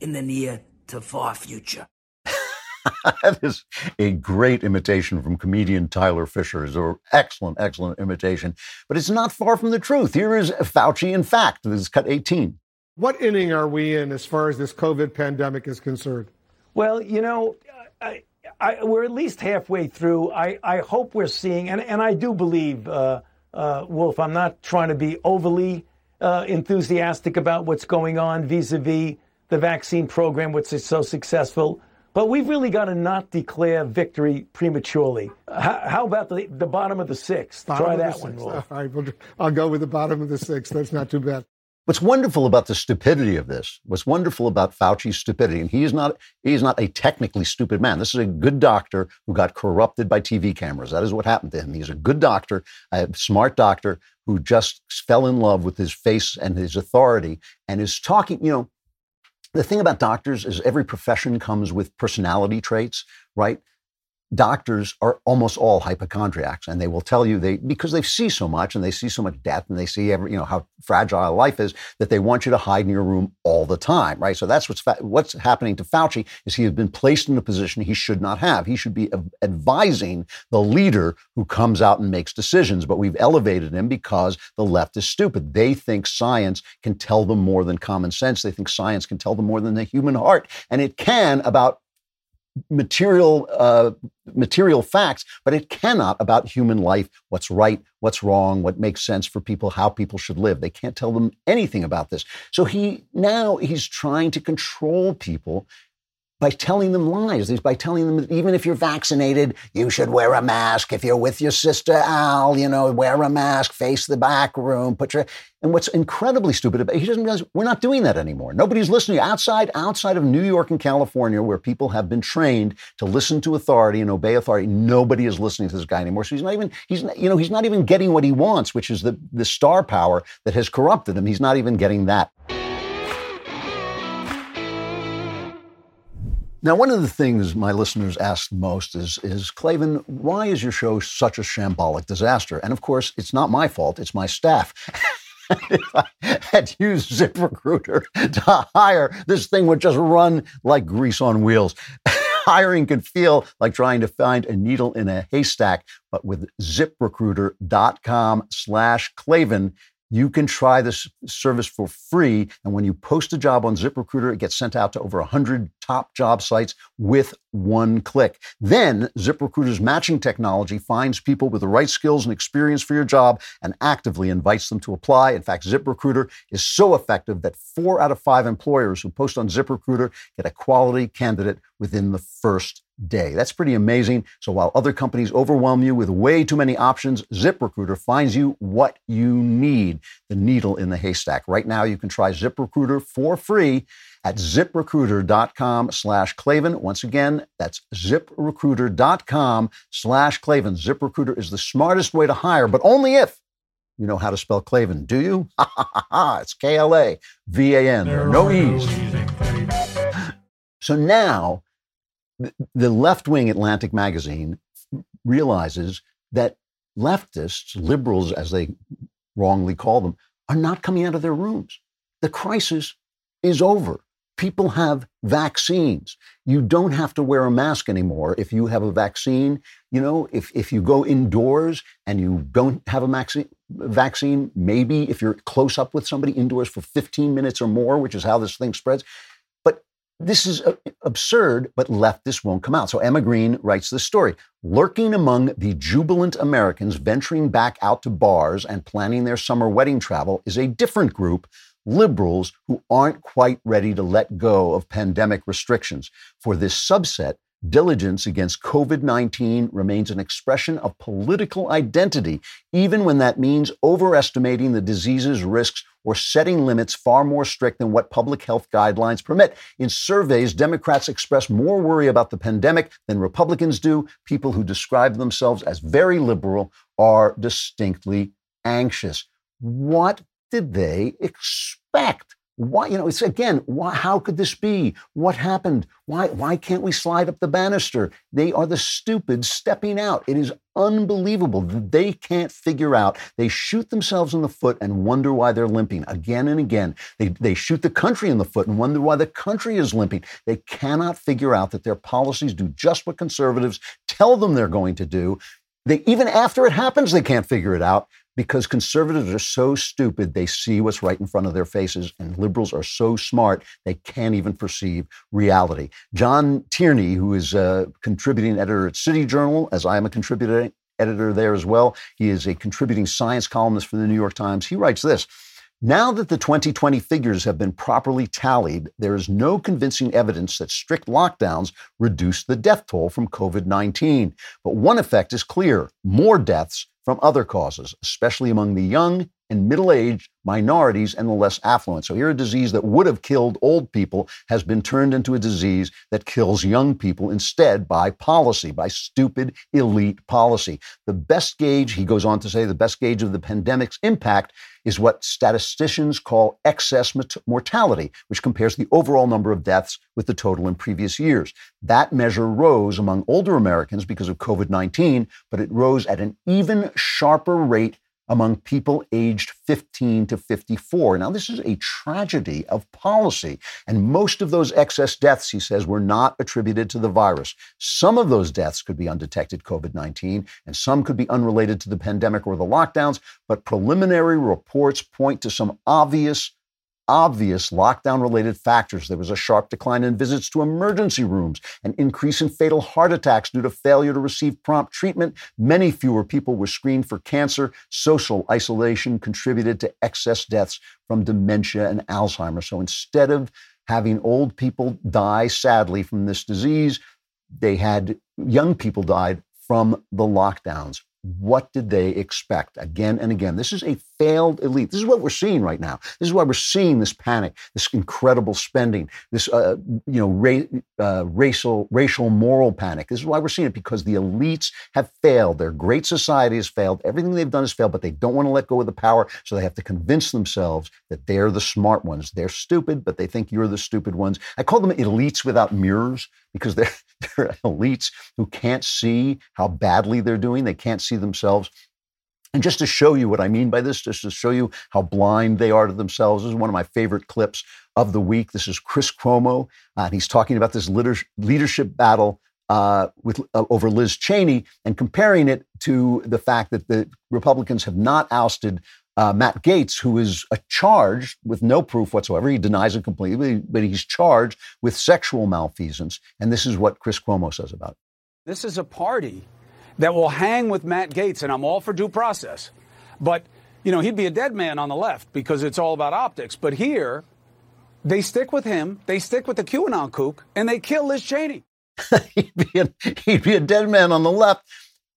S13: in the near to far future.
S2: that is a great imitation from comedian Tyler Fischer. It's an excellent, excellent imitation. But it's not far from the truth. Here is Fauci in fact. This is cut 18.
S14: What inning are we in as far as this COVID pandemic is concerned?
S15: Well, you know, I, I, we're at least halfway through. I, I hope we're seeing, and, and I do believe uh, uh, Wolf, I'm not trying to be overly uh, enthusiastic about what's going on vis a vis the vaccine program, which is so successful. But we've really got to not declare victory prematurely. How, how about the, the bottom of the sixth?
S14: Bottom
S15: Try that one. Wolf.
S14: All right, I'll go with the bottom of the sixth. That's not too bad.
S2: What's wonderful about the stupidity of this, what's wonderful about Fauci's stupidity, and he is not he is not a technically stupid man. This is a good doctor who got corrupted by TV cameras. That is what happened to him. He's a good doctor, a smart doctor who just fell in love with his face and his authority and is talking, you know, the thing about doctors is every profession comes with personality traits, right? Doctors are almost all hypochondriacs and they will tell you they because they see so much and they see so much death and they see every you know how fragile life is that they want you to hide in your room all the time right? So that's what's what's happening to Fauci is he has been placed in a position he should not have. He should be advising the leader who comes out and makes decisions but we've elevated him because the left is stupid. They think science can tell them more than common sense. They think science can tell them more than the human heart and it can about material uh, material facts, but it cannot about human life, what's right, what's wrong, what makes sense for people, how people should live. They can't tell them anything about this. So he now he's trying to control people by telling them lies. By telling them even if you're vaccinated, you should wear a mask. If you're with your sister Al, you know, wear a mask, face the back room, put your. And what's incredibly stupid about he doesn't realize we're not doing that anymore. Nobody's listening outside outside of New York and California, where people have been trained to listen to authority and obey authority. Nobody is listening to this guy anymore. So he's not even he's not, you know he's not even getting what he wants, which is the the star power that has corrupted him. He's not even getting that. Now, one of the things my listeners ask most is, is Klavan, why is your show such a shambolic disaster? And of course, it's not my fault, it's my staff. if I had used ZipRecruiter to hire, this thing would just run like grease on wheels. Hiring can feel like trying to find a needle in a haystack, but with ziprecruiter.com slash Klavan, you can try this service for free. And when you post a job on ZipRecruiter, it gets sent out to over 100 top job sites with one click. Then ZipRecruiter's matching technology finds people with the right skills and experience for your job and actively invites them to apply. In fact, ZipRecruiter is so effective that four out of five employers who post on ZipRecruiter get a quality candidate within the first day. That's pretty amazing. So while other companies overwhelm you with way too many options, ZipRecruiter finds you what you need, the needle in the haystack. Right now, you can try ZipRecruiter for free at ziprecruiter.com slash Klavan. Once again, that's ziprecruiter.com slash Klavan. ZipRecruiter is the smartest way to hire, but only if you know how to spell Klavan. Do you? Ha ha ha ha. It's K L A V A N. There are no E's. So now the left wing Atlantic magazine realizes that leftists, liberals, as they wrongly call them, are not coming out of their rooms. The crisis is over. People have vaccines. You don't have to wear a mask anymore if you have a vaccine. You know, if, if you go indoors and you don't have a vaccine, vaccine, maybe if you're close up with somebody indoors for 15 minutes or more, which is how this thing spreads, But this is uh, absurd, but leftists won't come out. So Emma Green writes this story. Lurking among the jubilant Americans venturing back out to bars and planning their summer wedding travel is a different group, liberals who aren't quite ready to let go of pandemic restrictions. For this subset, Diligence against COVID 19 remains an expression of political identity, even when that means overestimating the disease's risks or setting limits far more strict than what public health guidelines permit. In surveys, Democrats express more worry about the pandemic than Republicans do. People who describe themselves as very liberal are distinctly anxious. What did they expect? Why, you know, it's again, why, how could this be? What happened? Why, why can't we slide up the banister? They are the stupid stepping out. It is unbelievable that they can't figure out. They shoot themselves in the foot and wonder why they're limping again and again. They, they shoot the country in the foot and wonder why the country is limping. They cannot figure out that their policies do just what conservatives tell them they're going to do. They, even after it happens, they can't figure it out because conservatives are so stupid they see what's right in front of their faces, and liberals are so smart they can't even perceive reality. John Tierney, who is a contributing editor at City Journal, as I am a contributing editor there as well, he is a contributing science columnist for the New York Times. He writes this. Now that the 2020 figures have been properly tallied, there is no convincing evidence that strict lockdowns reduce the death toll from COVID 19. But one effect is clear more deaths from other causes, especially among the young and middle aged minorities and the less affluent. So here, a disease that would have killed old people has been turned into a disease that kills young people instead by policy, by stupid elite policy. The best gauge, he goes on to say, the best gauge of the pandemic's impact is what statisticians call excess mortality, which compares the overall number of deaths with the total in previous years. That measure rose among older Americans because of COVID 19, but it rose at an even sharper rate among people aged 15 to 54. Now, this is a tragedy of policy. And most of those excess deaths, he says, were not attributed to the virus. Some of those deaths could be undetected COVID 19, and some could be unrelated to the pandemic or the lockdowns. But preliminary reports point to some obvious obvious lockdown related factors. There was a sharp decline in visits to emergency rooms, an increase in fatal heart attacks due to failure to receive prompt treatment. Many fewer people were screened for cancer. Social isolation contributed to excess deaths from dementia and Alzheimer's. So instead of having old people die sadly from this disease, they had young people died from the lockdowns. What did they expect again and again? This is a failed elite. This is what we're seeing right now. This is why we're seeing this panic, this incredible spending, this uh, you know ra- uh, racial racial moral panic. This is why we're seeing it because the elites have failed. Their great society has failed. Everything they've done has failed, but they don't want to let go of the power, so they have to convince themselves that they're the smart ones. They're stupid, but they think you're the stupid ones. I call them elites without mirrors because they're they're elites who can't see how badly they're doing. They can't see themselves. And just to show you what I mean by this, just to show you how blind they are to themselves, this is one of my favorite clips of the week. This is Chris Cuomo, uh, and he's talking about this leadership battle uh, with uh, over Liz Cheney and comparing it to the fact that the Republicans have not ousted uh, Matt Gaetz, who is charged with no proof whatsoever. He denies it completely, but he's charged with sexual malfeasance. And this is what Chris Cuomo says about it.
S16: This is a party that will hang with Matt Gaetz, and I'm all for due process. But, you know, he'd be a dead man on the left because it's all about optics. But here, they stick with him, they stick with the QAnon kook, and they kill Liz Cheney.
S2: he'd, be a, he'd be a dead man on the left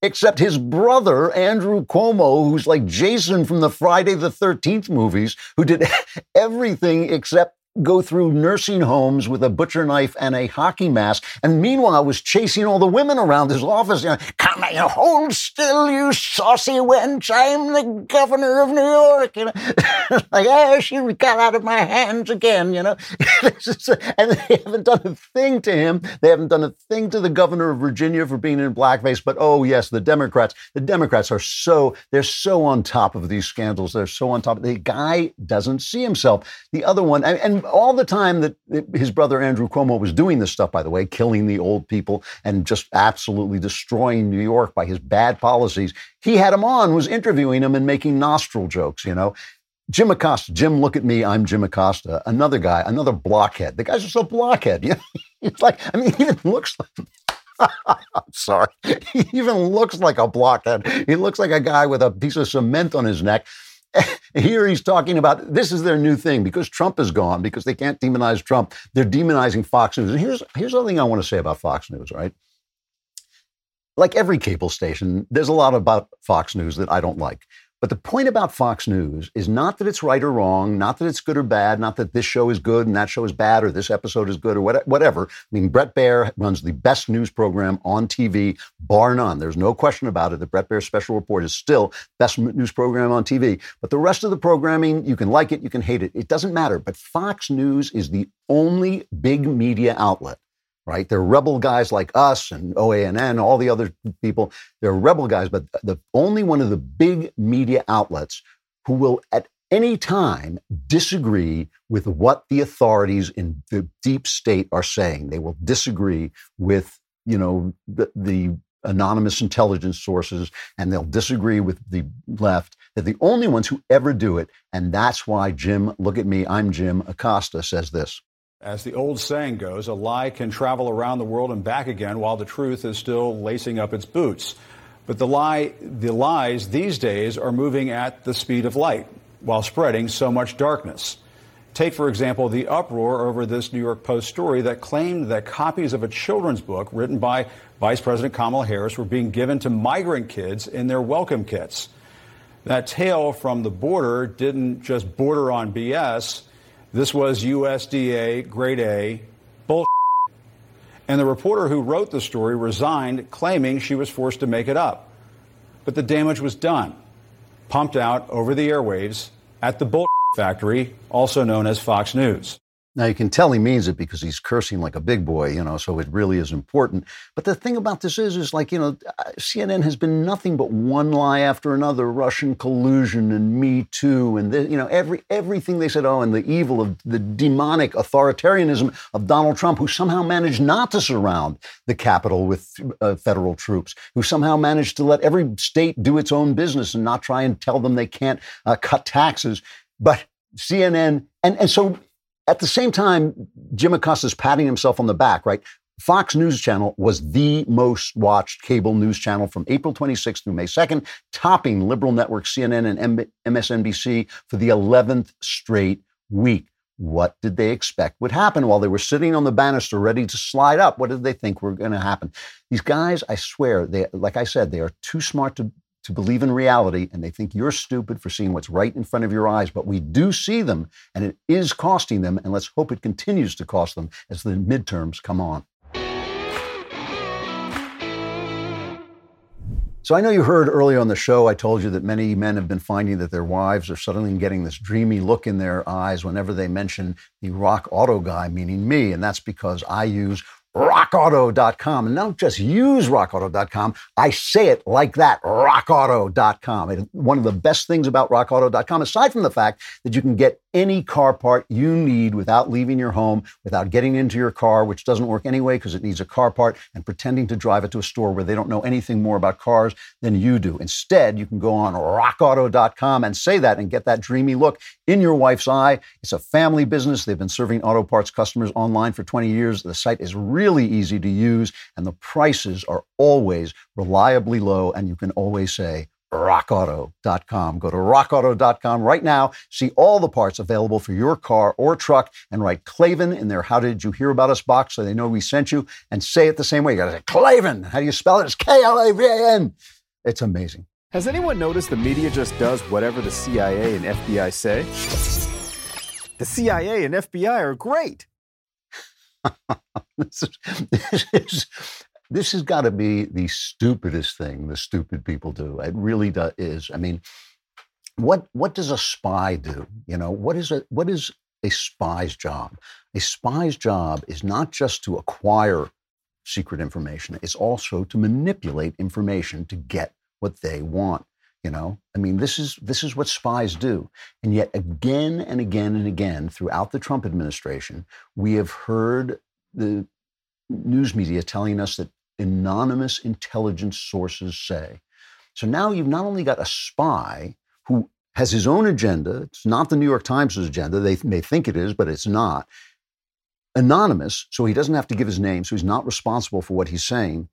S2: except his brother, Andrew Cuomo, who's like Jason from the Friday the 13th movies, who did everything except go through nursing homes with a butcher knife and a hockey mask, and meanwhile was chasing all the women around his office. You know, Come on, hold still, you saucy wench! I'm the governor of New York. You know, like, oh, she got out of my hands again. You know, and they haven't done a thing to him. They haven't done a thing to the governor of Virginia for being in blackface. But oh yes, the Democrats. The Democrats are so they're so on top of these scandals. They're so on top. The guy doesn't see himself. The other one, and, and all the time that his brother Andrew Cuomo was doing this stuff, by the way, killing the old people and just absolutely destroying New York by his bad policies, he had him on, was interviewing him and making nostril jokes, you know. Jim Acosta, Jim, look at me, I'm Jim Acosta. Another guy, another blockhead. The guy's just a blockhead. You know? It's like, I mean, he even looks like I'm sorry. He even looks like a blockhead. He looks like a guy with a piece of cement on his neck. Here he's talking about this is their new thing because Trump is gone, because they can't demonize Trump. They're demonizing Fox News. And here's, here's thing I want to say about Fox News, right? Like every cable station, there's a lot about Fox News that I don't like. But the point about Fox News is not that it's right or wrong, not that it's good or bad, not that this show is good and that show is bad or this episode is good or whatever. I mean, Bret Baier runs the best news program on TV, bar none. There's no question about it. The Bret Baier Special Report is still best news program on TV. But the rest of the programming, you can like it, you can hate it. It doesn't matter. But Fox News is the only big media outlet right? They're rebel guys like us and OANN, all the other people. They're rebel guys, but the only one of the big media outlets who will at any time disagree with what the authorities in the deep state are saying. They will disagree with, you know, the, the anonymous intelligence sources and they'll disagree with the left. They're the only ones who ever do it. And that's why Jim, look at me, I'm Jim Acosta, says this.
S17: As the old saying goes, a lie can travel around the world and back again while the truth is still lacing up its boots. But the lie, the lies these days are moving at the speed of light while spreading so much darkness. Take, for example, the uproar over this New York Post story that claimed that copies of a children's book written by Vice President Kamala Harris were being given to migrant kids in their welcome kits. That tale from the border didn't just border on BS. This was USDA grade A bullshit. And the reporter who wrote the story resigned, claiming she was forced to make it up. But the damage was done, pumped out over the airwaves at the bullshit factory, also known as Fox News.
S2: Now you can tell he means it because he's cursing like a big boy, you know, so it really is important. But the thing about this is, is like, you know, CNN has been nothing but one lie after another, Russian collusion and Me Too and, the, you know, every everything they said, oh, and the evil of the demonic authoritarianism of Donald Trump, who somehow managed not to surround the Capitol with uh, federal troops, who somehow managed to let every state do its own business and not try and tell them they can't uh, cut taxes. But CNN, and, and so at the same time, Jim Acosta's patting himself on the back, right? Fox News Channel was the most watched cable news channel from April 26th through May 2nd, topping liberal networks CNN and MSNBC for the 11th straight week. What did they expect would happen while they were sitting on the banister ready to slide up? What did they think were going to happen? These guys, I swear, they, like I said, they are too smart to to believe in reality and they think you're stupid for seeing what's right in front of your eyes. But we do see them and it is costing them. And let's hope it continues to cost them as the midterms come on. So I know you heard earlier on the show, I told you that many men have been finding that their wives are suddenly getting this dreamy look in their eyes whenever they mention the rock auto guy, meaning me. And that's because I use rockauto.com. And don't just use rockauto.com. I say it like that, rockauto.com. It, one of the best things about rockauto.com, aside from the fact that you can get any car part you need without leaving your home, without getting into your car, which doesn't work anyway because it needs a car part, and pretending to drive it to a store where they don't know anything more about cars than you do. Instead, you can go on rockauto.com and say that and get that dreamy look in your wife's eye. It's a family business. They've been serving auto parts customers online for 20 years. The site is really easy to use, and the prices are always reliably low, and you can always say, rockauto.com. Go to rockauto.com right now. See all the parts available for your car or truck and write Klavan in their How Did You Hear About Us box so they know we sent you and say it the same way. You got to say Klavan. How do you spell it? It's K L A V A N. It's amazing.
S18: Has anyone noticed the media just does whatever the CIA and FBI say? The CIA and FBI are great.
S2: this, is, this, is, this has got to be the stupidest thing the stupid people do. It really do, is. I mean, what what does a spy do? You know, what is a what is a spy's job? A spy's job is not just to acquire secret information; it's also to manipulate information to get what they want. You know, I mean, this is this is what spies do. And yet, again and again and again, throughout the Trump administration, we have heard the news media telling us that anonymous intelligence sources say. So now you've not only got a spy who has his own agenda, it's not the New York Times' agenda, they may think it is, but it's not. Anonymous, so he doesn't have to give his name, so he's not responsible for what he's saying,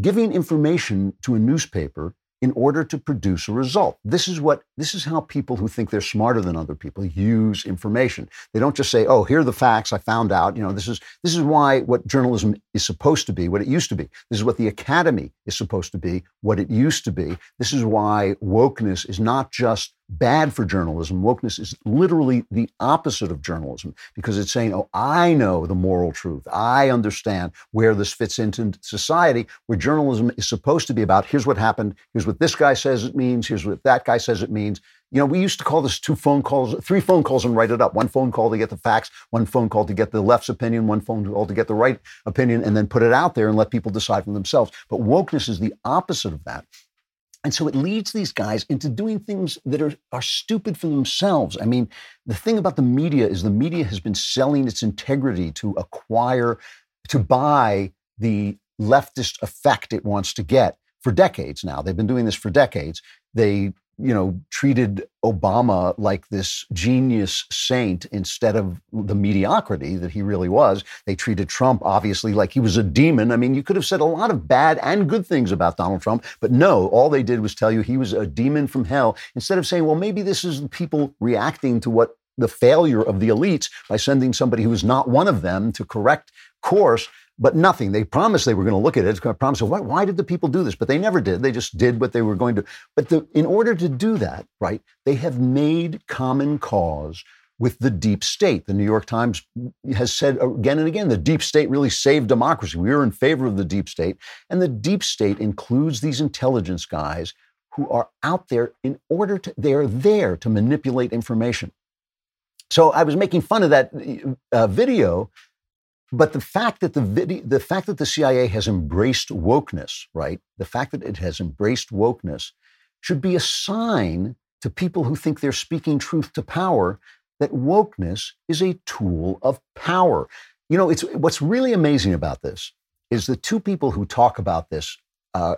S2: giving information to a newspaper in order to produce a result. This is what this is how people who think they're smarter than other people use information. They don't just say, "Oh, here are the facts I found out." You know, this is this is why what journalism is supposed to be, what it used to be. This is what the academy is supposed to be, what it used to be. This is why wokeness is not just bad for journalism. Wokeness is literally the opposite of journalism because it's saying, oh, I know the moral truth. I understand where this fits into society, where journalism is supposed to be about here's what happened, here's what this guy says it means, here's what that guy says it means. You know, we used to call this two phone calls, three phone calls and write it up. One phone call to get the facts, one phone call to get the left's opinion, one phone call to get the right opinion, and then put it out there and let people decide for themselves. But wokeness is the opposite of that. And so it leads these guys into doing things that are, are stupid for themselves. I mean, the thing about the media is the media has been selling its integrity to acquire, to buy the leftist effect it wants to get for decades now. They've been doing this for decades. They you know, treated Obama like this genius saint instead of the mediocrity that he really was. They treated Trump, obviously, like he was a demon. I mean, you could have said a lot of bad and good things about Donald Trump, but no, all they did was tell you he was a demon from hell instead of saying, well, maybe this is people reacting to what the failure of the elites by sending somebody who is not one of them to correct course but nothing. They promised they were going to look at it. It's going to promise. Why, why did the people do this? But they never did. They just did what they were going to. But the, in order to do that, right, they have made common cause with the deep state. The New York Times has said again and again the deep state really saved democracy. We are in favor of the deep state. And the deep state includes these intelligence guys who are out there in order to, they're there to manipulate information. So I was making fun of that uh, video, but the fact that the video, the fact that the CIA has embraced wokeness, right? The fact that it has embraced wokeness should be a sign to people who think they're speaking truth to power that wokeness is a tool of power. You know, it's what's really amazing about this is the two people who talk about this uh,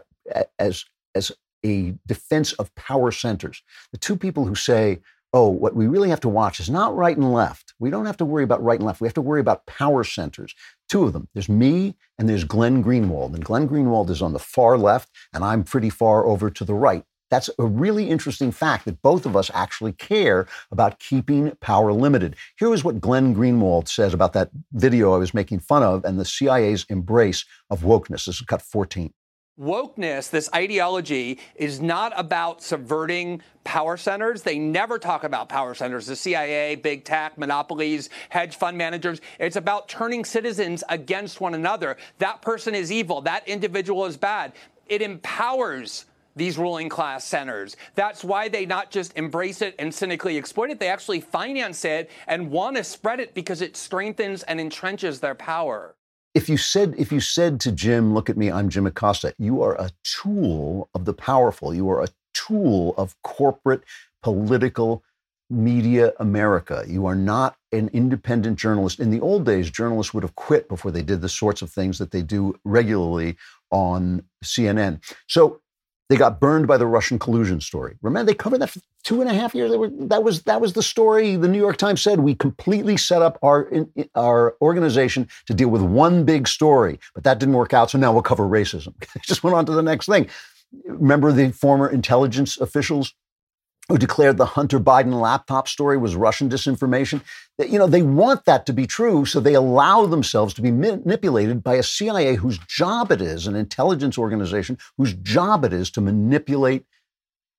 S2: as as a defense of power centers. The two people who say, "Oh, what we really have to watch is not right and left. We don't have to worry about right and left. We have to worry about power centers." Two of them. There's me and there's Glenn Greenwald, and Glenn Greenwald is on the far left, and I'm pretty far over to the right. That's a really interesting fact that both of us actually care about keeping power limited. Here is what Glenn Greenwald says about that video I was making fun of and the CIA's embrace of wokeness. This is cut 14.
S19: Wokeness, this ideology, is not about subverting power centers. They never talk about power centers, the CIA, big tech, monopolies, hedge fund managers. It's about turning citizens against one another. That person is evil. That individual is bad. It empowers these ruling class centers. That's why they not just embrace it and cynically exploit it, they actually finance it and want to spread it because it strengthens and entrenches their power.
S2: If you said if you said to Jim, look at me, I'm Jim Acosta, you are a tool of the powerful. You are a tool of corporate political media America. You are not an independent journalist. In the old days, journalists would have quit before they did the sorts of things that they do regularly on CNN. So they got burned by the Russian collusion story. Remember, they covered that for two and a half years. Were, that was that was the story. The New York Times said we completely set up our in, our organization to deal with one big story, but that didn't work out. So now we'll cover racism. Just went on to the next thing. Remember the former intelligence officials who declared the Hunter Biden laptop story was Russian disinformation. You know, they want that to be true, so they allow themselves to be manipulated by a CIA whose job it is, an intelligence organization whose job it is to manipulate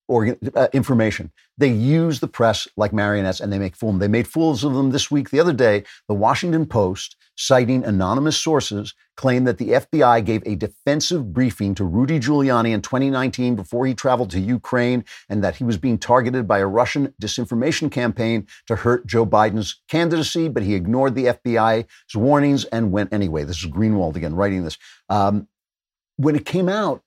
S2: organ, uh, information. They use the press like marionettes and they make fools. They made fools of them this week. The other day, the Washington Post, citing anonymous sources, claim that the FBI gave a defensive briefing to Rudy Giuliani in 2019 before he traveled to Ukraine and that he was being targeted by a Russian disinformation campaign to hurt Joe Biden's candidacy, but he ignored the FBI's warnings and went anyway. This is Greenwald again writing this. Um, when it came out,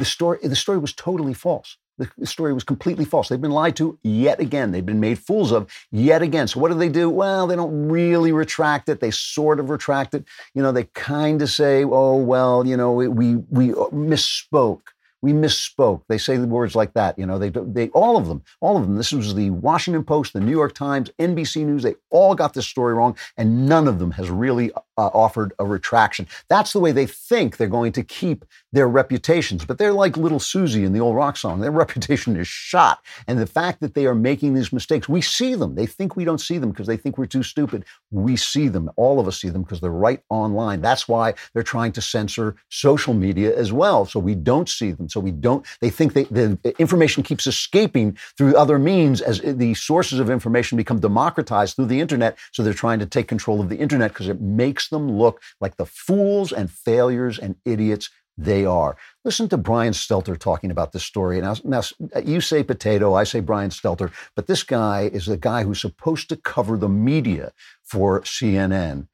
S2: the story, the story was totally false. The story was completely false. They've been lied to yet again. They've been made fools of yet again. So what do they do? Well, they don't really retract it. They sort of retract it. You know, they kind of say, "Oh, well, you know, we we, we uh, misspoke." We misspoke. They say the words like that. You know, they they all of them, all of them. This was the Washington Post, the New York Times, NBC News. They all got this story wrong, and none of them has really uh, offered a retraction. That's the way they think they're going to keep their reputations. But they're like little Susie in the old rock song. Their reputation is shot, and the fact that they are making these mistakes, we see them. They think we don't see them because they think we're too stupid. We see them. All of us see them because they're right online. That's why they're trying to censor social media as well, so we don't see them. So we don't, they think they, the information keeps escaping through other means as the sources of information become democratized through the internet. So they're trying to take control of the internet because it makes them look like the fools and failures and idiots they are. Listen to Brian Stelter talking about this story. Now, now, you say potato, I say Brian Stelter, but this guy is the guy who's supposed to cover the media for CNN.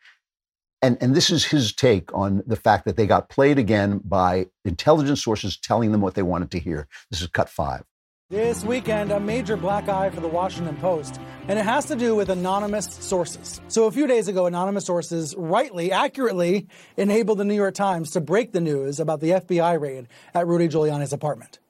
S2: And, and this is his take on the fact that they got played again by intelligence sources telling them what they wanted to hear. This is cut five.
S20: This weekend, a major black eye for the Washington Post, and it has to do with anonymous sources. So, a few days ago, anonymous sources rightly, accurately enabled the New York Times to break the news about the FBI raid at Rudy Giuliani's apartment.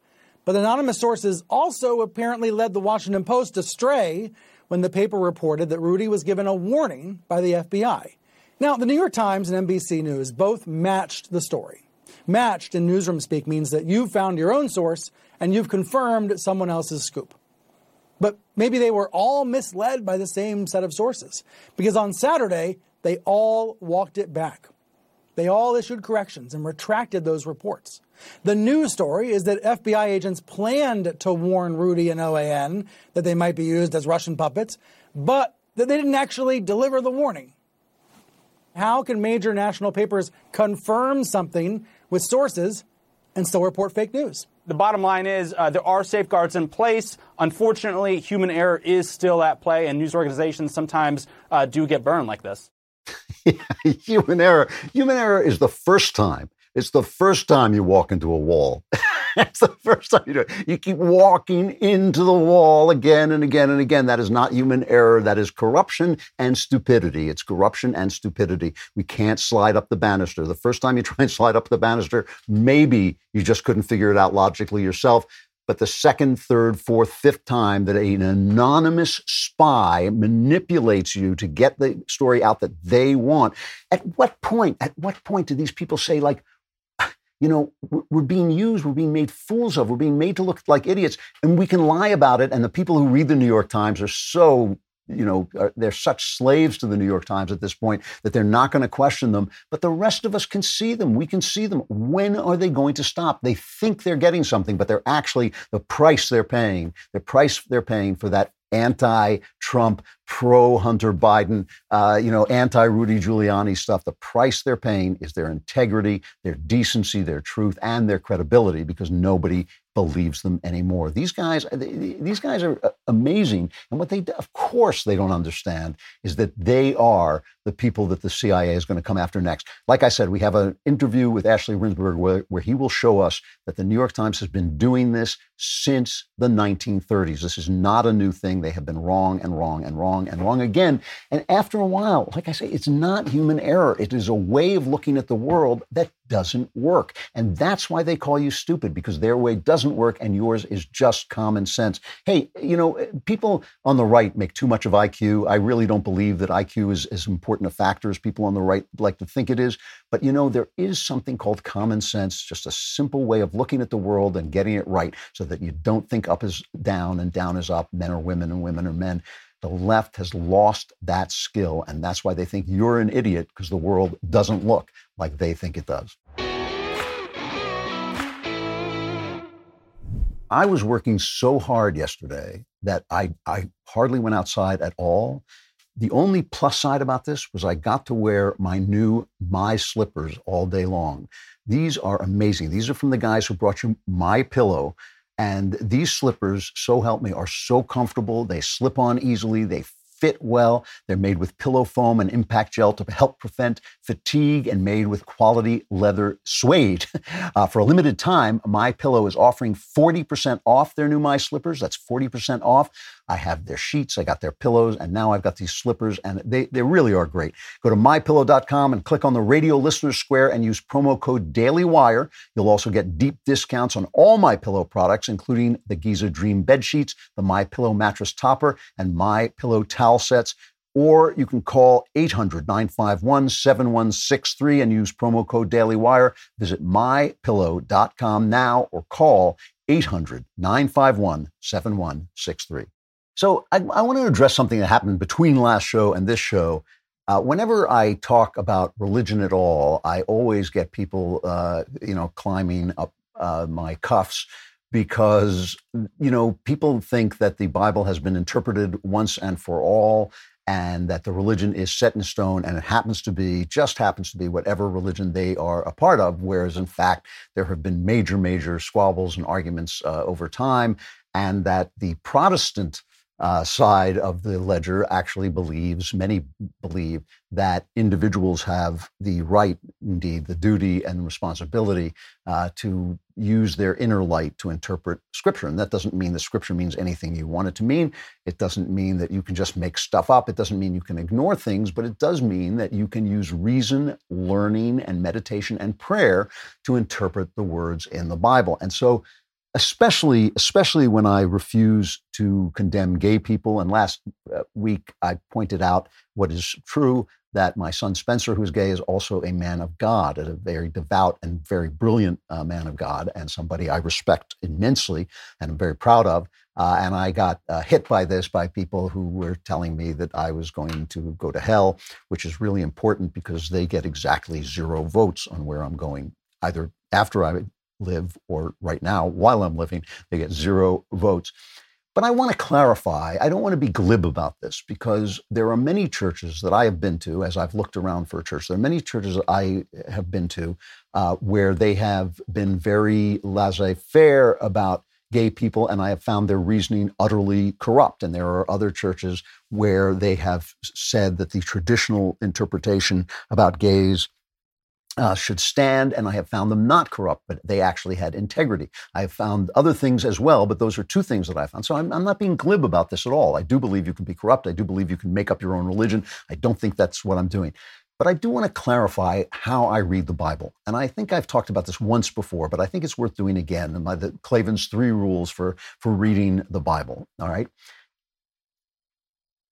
S20: But anonymous sources also apparently led the Washington Post astray when the paper reported that Rudy was given a warning by the FBI. Now, the New York Times and NBC News both matched the story. Matched in newsroom speak means that you've found your own source and you've confirmed someone else's scoop. But maybe they were all misled by the same set of sources because on Saturday, they all walked it back. They all issued corrections and retracted those reports. The news story is that FBI agents planned to warn Rudy and OAN that they might be used as Russian puppets, but that they didn't actually deliver the warning. How can major national papers confirm something with sources and still report fake news?
S21: The bottom line is uh, there are safeguards in place. Unfortunately, human error is still at play, and news organizations sometimes uh, do get burned like this.
S2: human error. Human error is the first time. It's the first time you walk into a wall. it's the first time you do it. You keep walking into the wall again and again and again. That is not human error. That is corruption and stupidity. It's corruption and stupidity. We can't slide up the banister. The first time you try and slide up the banister, maybe you just couldn't figure it out logically yourself. But the second, third, fourth, fifth time that an anonymous spy manipulates you to get the story out that they want, at what point, at what point do these people say, like, you know, we're being used, we're being made fools of, we're being made to look like idiots, and we can lie about it. And the people who read the New York Times are so you know, they're such slaves to the New York Times at this point that they're not going to question them. But the rest of us can see them. We can see them. When are they going to stop? They think they're getting something, but they're actually the price they're paying, the price they're paying for that anti-Trump, pro-Hunter Biden, uh, you know, anti-Rudy Giuliani stuff. The price they're paying is their integrity, their decency, their truth, and their credibility because nobody believes them anymore. These guys, these guys are uh, amazing, and what they, of course, they don't understand is that they are the people that the CIA is going to come after next. Like I said, we have an interview with Ashley Rindsberg where, where he will show us that the New York Times has been doing this since the 1930s. This is not a new thing. They have been wrong and wrong and wrong and wrong again. And after a while, like I say, it's not human error. It is a way of looking at the world that doesn't work. And that's why they call you stupid because their way doesn't work and yours is just common sense. Hey, you know, people on the right make too much of IQ. I really don't believe that IQ is as important a factor as people on the right like to think it is. But you know, there is something called common sense, just a simple way of looking at the world and getting it right so that you don't think up is down and down is up, men are women and women are men. The left has lost that skill, and that's why they think you're an idiot because the world doesn't look like they think it does. I was working so hard yesterday that I, I hardly went outside at all. The only plus side about this was I got to wear my new My slippers all day long. These are amazing. These are from the guys who brought you My Pillow. And these slippers, so help me, are so comfortable. They slip on easily. They fit well. They're made with pillow foam and impact gel to help prevent fatigue and made with quality leather suede. Uh, for a limited time, My Pillow is offering 40% off their new My Slippers. That's 40% off. I have their sheets, I got their pillows, and now I've got these slippers, and they, they really are great. Go to mypillow.com and click on the radio listeners square and use promo code DailyWire. You'll also get deep discounts on all My Pillow products, including the Giza Dream bed sheets, the My Pillow mattress topper, and My Pillow towel sets or you can call 800 951 7163 and use promo code DailyWire. Visit mypillow.com now or call 800 951 7163. So I, I, want to address something that happened between last show and this show. Uh, whenever I talk about religion at all, I always get people, uh, you know, climbing up uh, my cuffs because, you know, people think that the Bible has been interpreted once and for all and that the religion is set in stone and it happens to be, just happens to be whatever religion they are a part of. Whereas in fact, there have been major, major squabbles and arguments uh, over time and that the Protestant uh, side of the ledger actually believes, many believe, that individuals have the right, indeed, the duty and responsibility uh, to use their inner light to interpret Scripture. And that doesn't mean that Scripture means anything you want it to mean. It doesn't mean that you can just make stuff up. It doesn't mean you can ignore things, but it does mean that you can use reason, learning, and meditation and prayer to interpret the words in the Bible. And so, especially especially when I refuse to condemn gay people. And last uh, week I pointed out what is true. that my son Spencer, who's gay, is also a man of God, a very devout and very brilliant uh, man of God, and somebody I respect immensely and I'm very proud of. Uh, and I got uh, hit by this by people who were telling me that I was going to go to hell, which is really important because they get exactly zero votes on where I'm going, either after I live or right now while I'm living. They get zero votes. But I want to clarify, I don't want to be glib about this because there are many churches that I have been to, as I've looked around for a church, there are many churches that I have been to uh, where they have been very laissez faire about gay people, and I have found their reasoning utterly corrupt. And there are other churches where they have said that the traditional interpretation about gays uh, should stand, and I have found them not corrupt, but they actually had integrity. I have found other things as well, but those are two things that I found. So I'm, I'm, not being glib about this at all. I do believe you can be corrupt. I do believe you can make up your own religion. I don't think that's what I'm doing. But I do want to clarify how I read the Bible. And I think I've talked about this once before, but I think it's worth doing again. And my, the Klavan's three rules for, for reading the Bible. All right.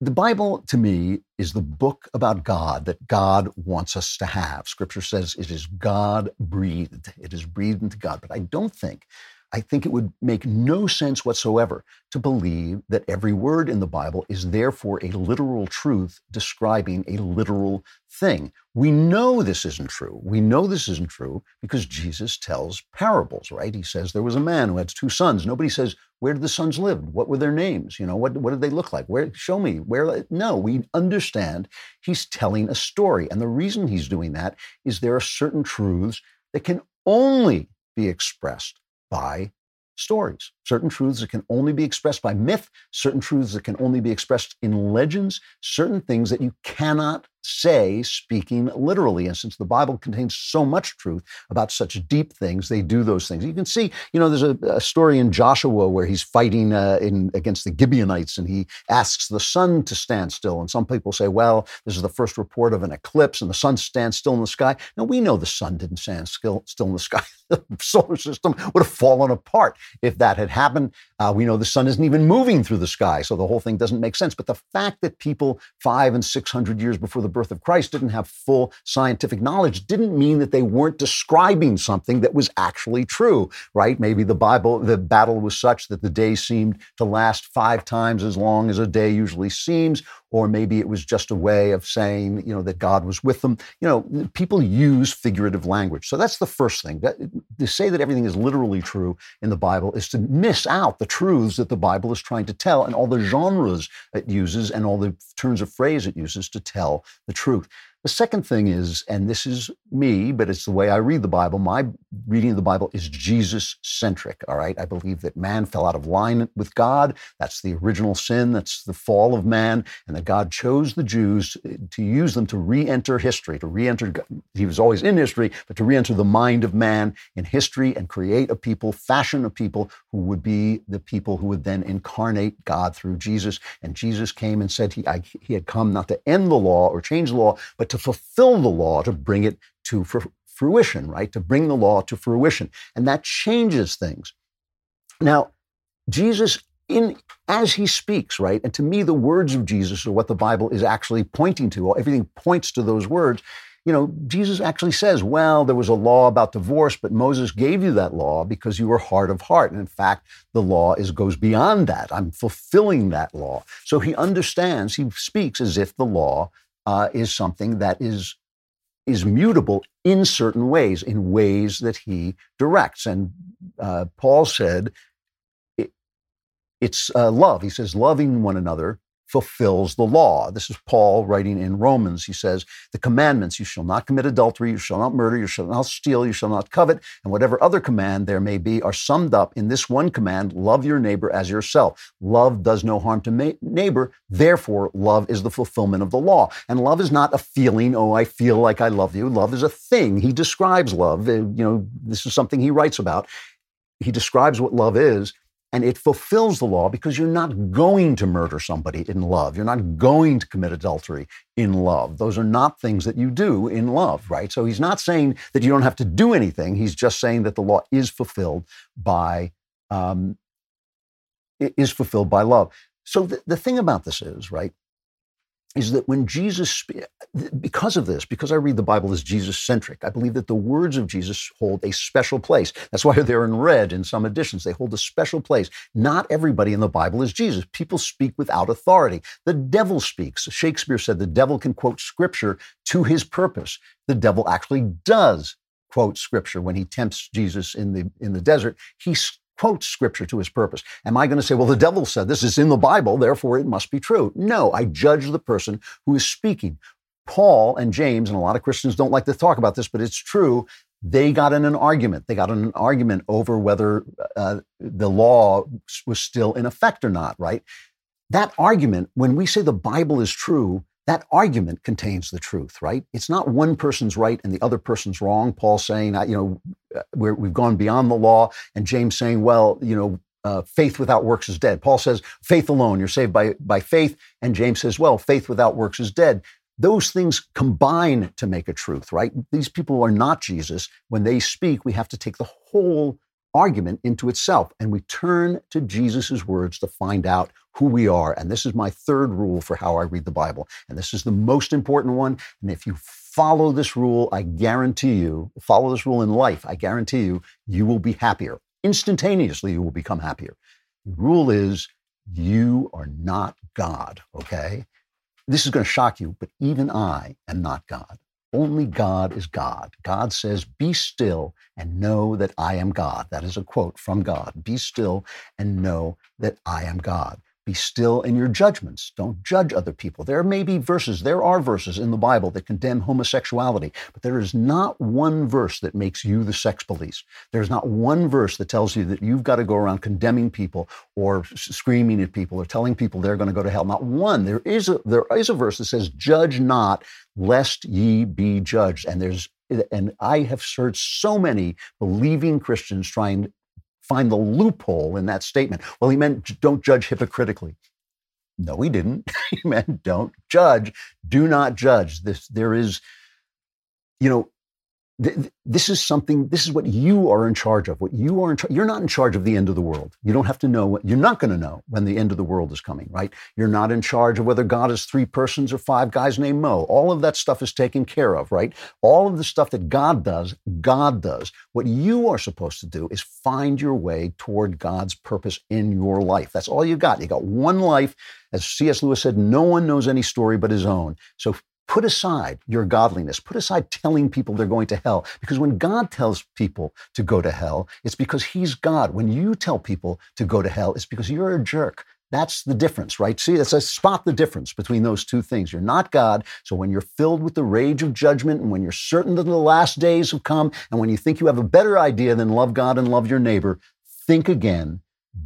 S2: The Bible, to me, is the book about God that God wants us to have. Scripture says it is God breathed, it is breathed into God. But I don't think I think it would make no sense whatsoever to believe that every word in the Bible is therefore a literal truth describing a literal thing. We know this isn't true. We know this isn't true because Jesus tells parables, right? He says there was a man who had two sons. Nobody says, where did the sons live? What were their names? You know, what, what did they look like? Where show me where no, we understand he's telling a story. And the reason he's doing that is there are certain truths that can only be expressed by stories. Certain truths that can only be expressed by myth, certain truths that can only be expressed in legends, certain things that you cannot say speaking literally. And since the Bible contains so much truth about such deep things, they do those things. You can see, you know, there's a, a story in Joshua where he's fighting uh, in against the Gibeonites and he asks the sun to stand still. And some people say, well, this is the first report of an eclipse and the sun stands still in the sky. Now, we know the sun didn't stand still, still in the sky. the solar system would have fallen apart if that had happened. Uh, we know the sun isn't even moving through the sky, so the whole thing doesn't make sense. But the fact that people five and 600 years before the birth of Christ didn't have full scientific knowledge didn't mean that they weren't describing something that was actually true, right? Maybe the Bible, the battle was such that the day seemed to last five times as long as a day usually seems, or maybe it was just a way of saying, you know, that God was with them. You know, people use figurative language. So that's the first thing. That, to say that everything is literally true in the Bible is to miss out the truths that the Bible is trying to tell and all the genres it uses and all the turns of phrase it uses to tell the truth. The second thing is, and this is me, but it's the way I read the Bible. My reading of the Bible is Jesus centric. All right. I believe that man fell out of line with God. That's the original sin. That's the fall of man. And that God chose the Jews to use them to re enter history, to re enter, he was always in history, but to re enter the mind of man in history and create a people, fashion a people who would be the people who would then incarnate God through Jesus. And Jesus came and said he, I, he had come not to end the law or change the law, but to fulfill the law, to bring it to fruition, right? To bring the law to fruition. And that changes things. Now, Jesus, in as he speaks, right? And to me, the words of Jesus are what the Bible is actually pointing to. Everything points to those words. You know, Jesus actually says, well, there was a law about divorce, but Moses gave you that law because you were hard of heart. And in fact, the law is goes beyond that. I'm fulfilling that law. So he understands, he speaks as if the law uh, is something that is is mutable in certain ways, in ways that he directs. And uh, Paul said, it, it's uh, love. He says, loving one another fulfills the law. This is Paul writing in Romans. He says, The commandments you shall not commit adultery, you shall not murder, you shall not steal, you shall not covet, and whatever other command there may be are summed up in this one command love your neighbor as yourself. Love does no harm to ma- neighbor, therefore, love is the fulfillment of the law. And love is not a feeling, oh, I feel like I love you. Love is a thing. He describes love. Uh, you know, this is something he writes about. He describes what love is and it fulfills the law because you're not going to murder somebody in love. You're not going to commit adultery in love. Those are not things that you do in love, right? So he's not saying that you don't have to do anything. He's just saying that the law is fulfilled by um, is fulfilled by love. So the, the thing about this is, right? Is that when Jesus, because of this, because I read the Bible as Jesus centric, I believe that the words of Jesus hold a special place. That's why they're in red in some editions. They hold a special place. Not everybody in the Bible is Jesus. People speak without authority. The devil speaks. Shakespeare said the devil can quote scripture to his purpose. The devil actually does quote scripture when he tempts Jesus in the in the desert. He quotes scripture to his purpose. Am I going to say, well, the devil said this is in the Bible, therefore it must be true? No, I judge the person who is speaking. Paul and James, and a lot of Christians don't like to talk about this, but it's true. They got in an argument. They got in an argument over whether uh, the law was still in effect or not, right? That argument, when we say the Bible is true, that argument contains the truth, right? It's not one person's right and the other person's wrong. Paul saying, you know, we have gone beyond the law, and James saying, well, you know, uh, faith without works is dead. Paul says, faith alone, you're saved by, by faith. And James says, well, faith without works is dead. Those things combine to make a truth, right? These people are not Jesus. When they speak, we have to take the whole argument into itself. And we turn to Jesus' words to find out who we are. And this is my third rule for how I read the Bible. And this is the most important one. And if you follow this rule, I guarantee you, follow this rule in life, I guarantee you, you will be happier. Instantaneously, you will become happier. The rule is you are not God, okay? This is going to shock you, but even I am not God. Only God is God. God says, Be still and know that I am God. That is a quote from God. Be still and know that I am God. Be still in your judgments. Don't judge other people. There may be verses, there are verses in the Bible that condemn homosexuality, but there is not one verse that makes you the sex police. There's not one verse that tells you that you've got to go around condemning people or screaming at people or telling people they're going to go to hell. Not one. There is a, there is a verse that says, Judge not, lest ye be judged. And there's and I have heard so many believing Christians trying find the loophole in that statement. Well, he meant don't judge hypocritically. No, he didn't. he meant don't judge. Do not judge. This there is, you know, this is something this is what you are in charge of what you are in charge you're not in charge of the end of the world. You don't have to know what you're not going to know when the end of the world is coming right? You're not in charge of whether god is three persons or five guys named mo. All of that stuff is taken care of right? All of the stuff that god does god does. What you are supposed to do is find your way toward god's purpose in your life. That's all you got. You got one life. As cs lewis said no one knows any story but his own. So Put aside your godliness. Put aside telling people they're going to hell. Because when God tells people to go to hell, it's because He's God. When you tell people to go to hell, it's because you're a jerk. That's the difference, right? See, that's a spot the difference between those two things. You're not God. So when you're filled with the rage of judgment and when you're certain that the last days have come and when you think you have a better idea than love God and love your neighbor, think again,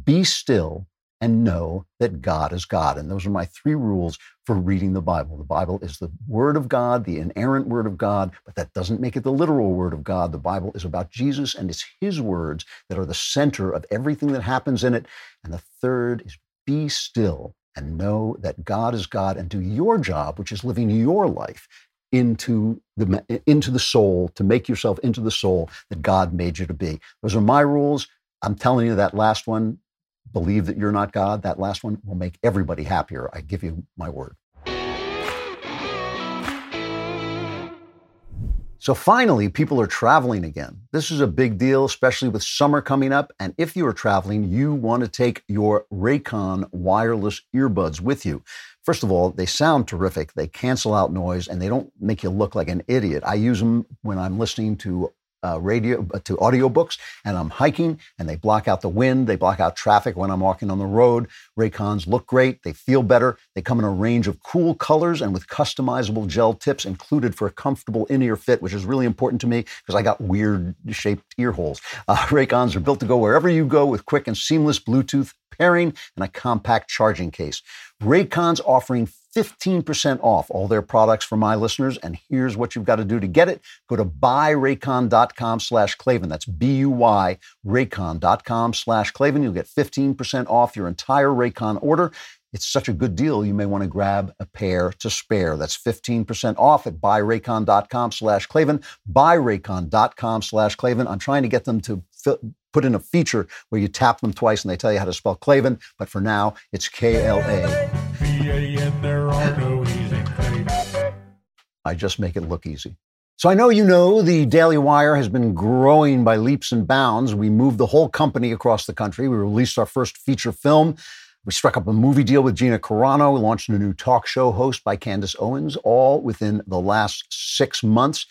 S2: be still, and know that God is God. And those are my three rules for reading the Bible. The Bible is the Word of God, the inerrant Word of God, but that doesn't make it the literal Word of God. The Bible is about Jesus, and it's His words that are the center of everything that happens in it. And the third is be still and know that God is God and do your job, which is living your life into the into the soul to make yourself into the soul that God made you to be. Those are my rules. I'm telling you that last one believe that you're not God, that last one will make everybody happier. I give you my word. So finally, people are traveling again. This is a big deal, especially with summer coming up. And if you are traveling, you want to take your Raycon wireless earbuds with you. First of all, they sound terrific. They cancel out noise and they don't make you look like an idiot. I use them when I'm listening to uh, radio uh, to audiobooks and I'm hiking and they block out the wind, they block out traffic when I'm walking on the road. Raycons look great, they feel better. They come in a range of cool colors and with customizable gel tips included for a comfortable in-ear fit, which is really important to me because I got weird shaped ear holes. Uh, Raycons are built to go wherever you go with quick and seamless Bluetooth pairing and a compact charging case. Raycon's offering 15% off all their products for my listeners. And here's what you've got to do to get it. Go to buyraycon.com slash Klavan. That's B-U-Y, raycon.com slash Klavan. You'll get 15% off your entire Raycon order. It's such a good deal, you may want to grab a pair to spare. That's 15% off at buyraycon.com slash Klavan, buyraycon.com slash Klavan. I'm trying to get them to put in a feature where you tap them twice and they tell you how to spell Klavan, but for now, it's K L A. I just make it look easy. So I know you know the Daily Wire has been growing by leaps and bounds. We moved the whole company across the country. We released our first feature film. We struck up a movie deal with Gina Carano. We launched a new talk show host by Candace Owens, all within the last six months.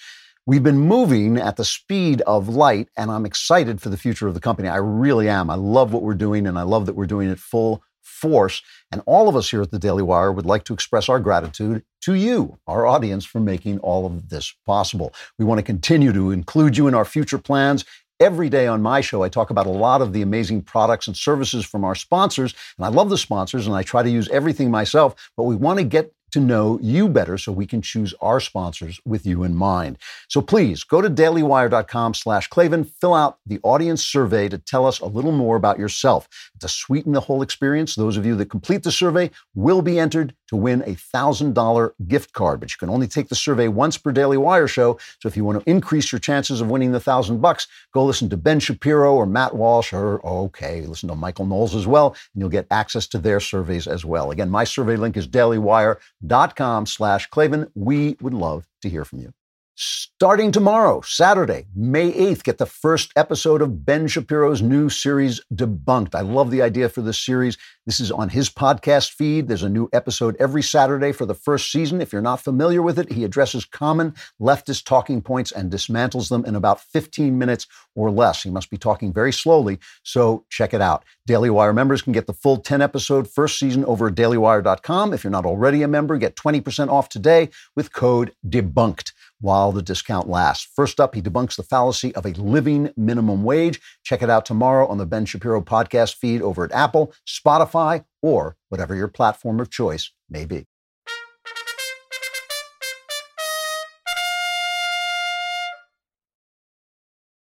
S2: We've been moving at the speed of light, and I'm excited for the future of the company. I really am. I love what we're doing, and I love that we're doing it full force. And all of us here at the Daily Wire would like to express our gratitude to you, our audience, for making all of this possible. We want to continue to include you in our future plans Every day on my show, I talk about a lot of the amazing products and services from our sponsors. And I love the sponsors and I try to use everything myself, but we want to get to know you better so we can choose our sponsors with you in mind. So please go to dailywire.com slash Klavan, fill out the audience survey to tell us a little more about yourself. To sweeten the whole experience, those of you that complete the survey will be entered to win a $1,000 gift card, but you can only take the survey once per Daily Wire show. So if you want to increase your chances of winning the 1000 bucks, go listen to Ben Shapiro or Matt Walsh or, okay, listen to Michael Knowles as well, and you'll get access to their surveys as well. Again, my survey link is dailywire.com slash Klavan. We would love to hear from you. Starting tomorrow, Saturday, May 8th, get the first episode of Ben Shapiro's new series, Debunked. I love the idea for this series. This is on his podcast feed. There's a new episode every Saturday for the first season. If you're not familiar with it, he addresses common leftist talking points and dismantles them in about 15 minutes or less. He must be talking very slowly, so check it out. Daily Wire members can get the full 10 episode first season over at dailywire.com. If you're not already a member, get 20% off today with code DEBUNKED while the discount lasts. First up, he debunks the fallacy of a living minimum wage. Check it out tomorrow on the Ben Shapiro podcast feed over at Apple, Spotify, or whatever your platform of choice may be.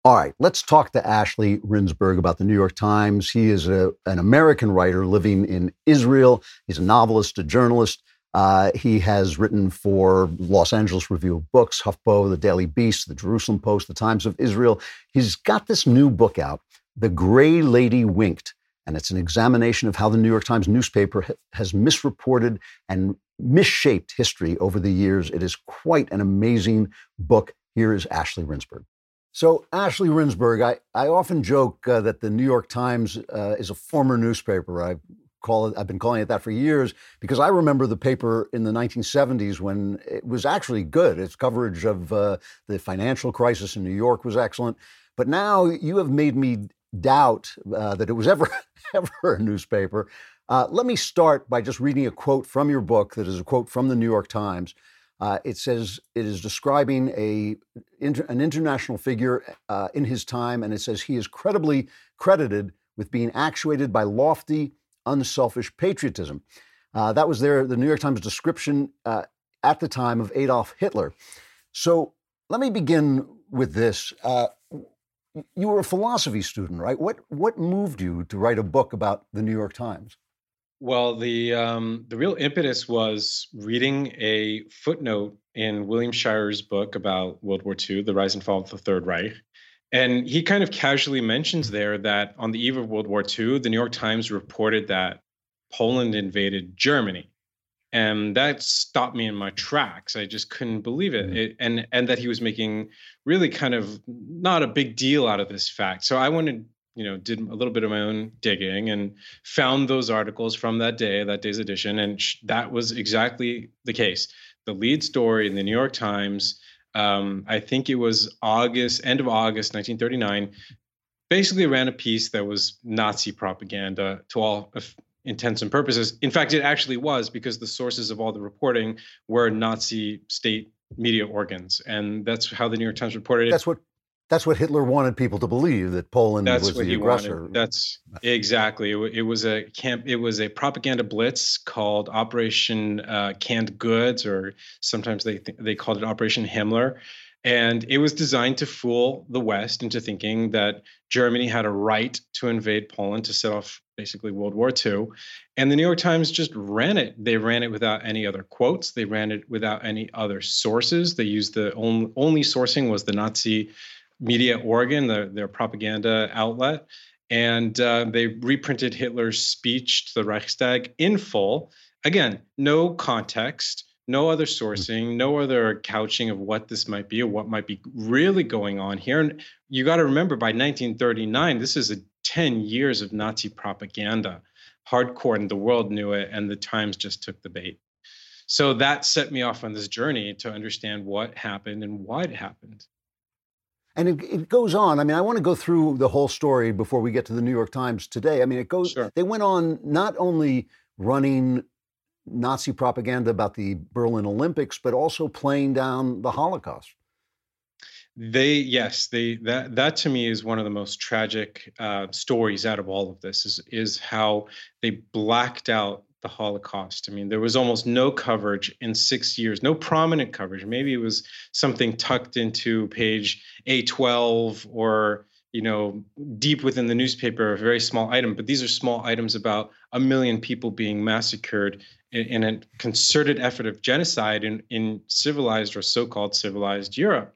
S2: All right, let's talk to Ashley Rindsberg about the New York Times. He is a, an American writer living in Israel. He's a novelist, a journalist. Uh, he has written for Los Angeles Review of Books, HuffPo, The Daily Beast, The Jerusalem Post, The Times of Israel. He's got this new book out, The Gray Lady Winked, and it's an examination of how the New York Times newspaper ha- has misreported and misshaped history over the years. It is quite an amazing book. Here is Ashley Rindsberg. So, Ashley Rindsberg, I, I often joke uh, that the New York Times uh, is a former newspaper. I call it, I've been calling it that for years because I remember the paper in the 1970s when it was actually good. Its coverage of uh, the financial crisis in New York was excellent. But now you have made me doubt uh, that it was ever, ever a newspaper. Uh, let me start by just reading a quote from your book that is a quote from the New York Times. Uh, it says it is describing a inter, an international figure uh, in his time, and it says he is credibly credited with being actuated by lofty unselfish patriotism. Uh, that was their, the New York Times description uh, at the time of Adolf Hitler. So let me begin with this. Uh, you were a philosophy student, right? What, what moved you to write a book about the New York Times?
S22: Well, the um, the real impetus was reading a footnote in William Shirer's book about World War II, The Rise and Fall of the Third Reich, and he kind of casually mentions there that on the eve of World War II, the New York Times reported that Poland invaded Germany. And that stopped me in my tracks. I just couldn't believe it. Mm-hmm. it. and and that he was making really kind of not a big deal out of this fact. So I wanted, you know, did a little bit of my own digging and found those articles from that day, that day's edition, and sh- that was exactly the case. The lead story in the New York Times um, I think it was August, end of August 1939, basically ran a piece that was Nazi propaganda to all intents and purposes. In fact, it actually was because the sources of all the reporting were Nazi state media organs, and that's how the New York Times reported it.
S2: That's what that's what Hitler wanted people to believe that Poland
S22: That's
S2: was the
S22: he
S2: aggressor.
S22: wanted. That's exactly. It, it was a camp. It was a propaganda blitz called Operation uh, Canned Goods, or sometimes they th- they called it Operation Himmler, and it was designed to fool the West into thinking that Germany had a right to invade Poland to set off basically World War II. And the New York Times just ran it. They ran it without any other quotes. They ran it without any other sources. They used the only, only sourcing was the Nazi media organ, the, their propaganda outlet. And uh, they reprinted Hitler's speech to the Reichstag in full. Again, no context, no other sourcing, no other couching of what this might be or what might be really going on here. And you got to remember by 1939, this is a 10 years of Nazi propaganda, hardcore, and the world knew it, and the Times just took the bait. So that set me off on this journey to understand what happened and why it happened.
S2: And it, it, goes on. I mean, I want to go through the whole story before we get to the New York Times today. I mean, it goes, sure. they went on not only running Nazi propaganda about the Berlin Olympics, but also playing down the Holocaust.
S22: They yes, they that that to me is one of the most tragic uh, stories out of all of this is is how they blacked out the Holocaust. I mean, there was almost no coverage in six years, no prominent coverage. Maybe it was something tucked into page A12 or you know deep within the newspaper, a very small item. But these are small items about a million people being massacred in, in a concerted effort of genocide in in civilized or so-called civilized Europe.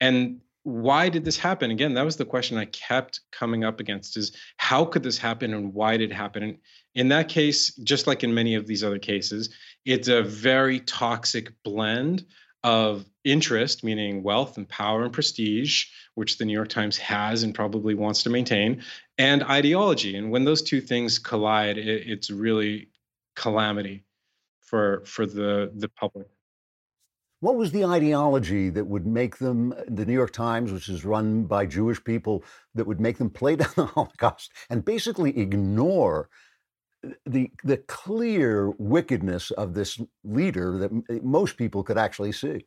S22: And why did this happen? Again, that was the question I kept coming up against is how could this happen and why did it happen? And in that case, just like in many of these other cases, it's a very toxic blend of interest, meaning wealth and power and prestige, which the New York Times has and probably wants to maintain, and ideology. And when those two things collide, it, it's really calamity for for the the public.
S2: What was the ideology that would make them, the New York Times, which is run by Jewish people, that would make them play down the Holocaust and basically ignore the the clear wickedness of this leader that eh, most people could actually see?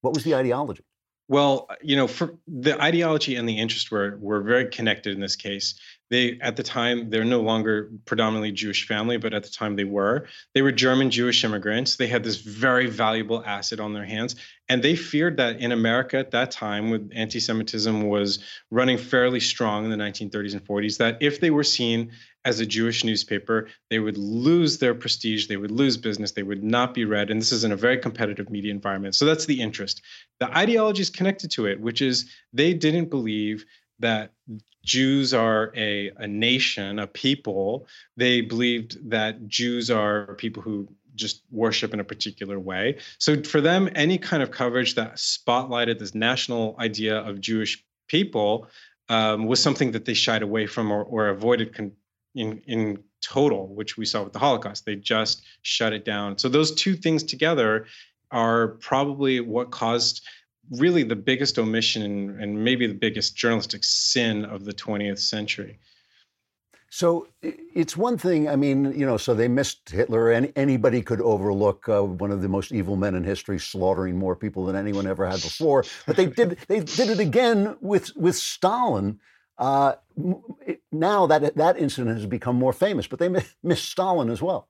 S2: What was the ideology?
S22: Well, uh, you know, the ideology and the interest were were very connected in this case. They at the time they're no longer predominantly Jewish family, but at the time they were. They were German Jewish immigrants. They had this very valuable asset on their hands, and they feared that in America at that time, with anti-Semitism was running fairly strong in the 1930s and 40s, that if they were seen as a Jewish newspaper, they would lose their prestige, they would lose business, they would not be read, and this is in a very competitive media environment. So that's the interest. The ideology is connected to it, which is they didn't believe that Jews are a, a nation, a people. They believed that Jews are people who just worship in a particular way. So for them, any kind of coverage that spotlighted this national idea of Jewish people um, was something that they shied away from or, or avoided con- in in total, which we saw with the Holocaust. They just shut it down. So those two things together are probably what caused really the biggest omission and, maybe the biggest journalistic sin of the 20th century.
S2: So it's one thing. I mean, you know, so they missed Hitler. and anybody could overlook uh, one of the most evil men in history, slaughtering more people than anyone ever had before. But they did. They did it again with with Stalin. Uh, now that that incident has become more famous, but they missed Stalin as well.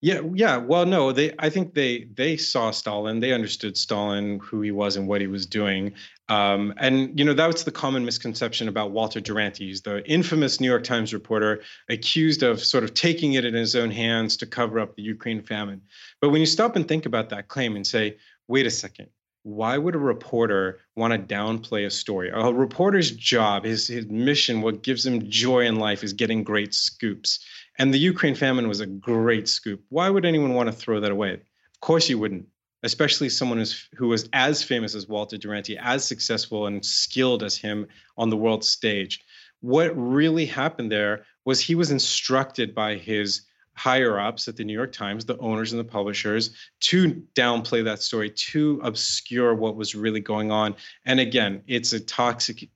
S22: Yeah, yeah. Well, no, they. I think they they saw Stalin. They understood Stalin, who he was, and what he was doing. Um, and you know that was the common misconception about Walter Duranty. the infamous New York Times reporter accused of sort of taking it in his own hands to cover up the Ukraine famine. But when you stop and think about that claim and say, wait a second, why would a reporter want to downplay a story? A reporter's job, his, his mission, what gives him joy in life is getting great scoops. And the Ukraine famine was a great scoop. Why would anyone want to throw that away? Of course you wouldn't, especially someone who's, who was as famous as Walter Duranty, as successful and skilled as him on the world stage. What really happened there was he was instructed by his higher ups at the New York Times, the owners and the publishers, to downplay that story, to obscure what was really going on. And again, it's a toxic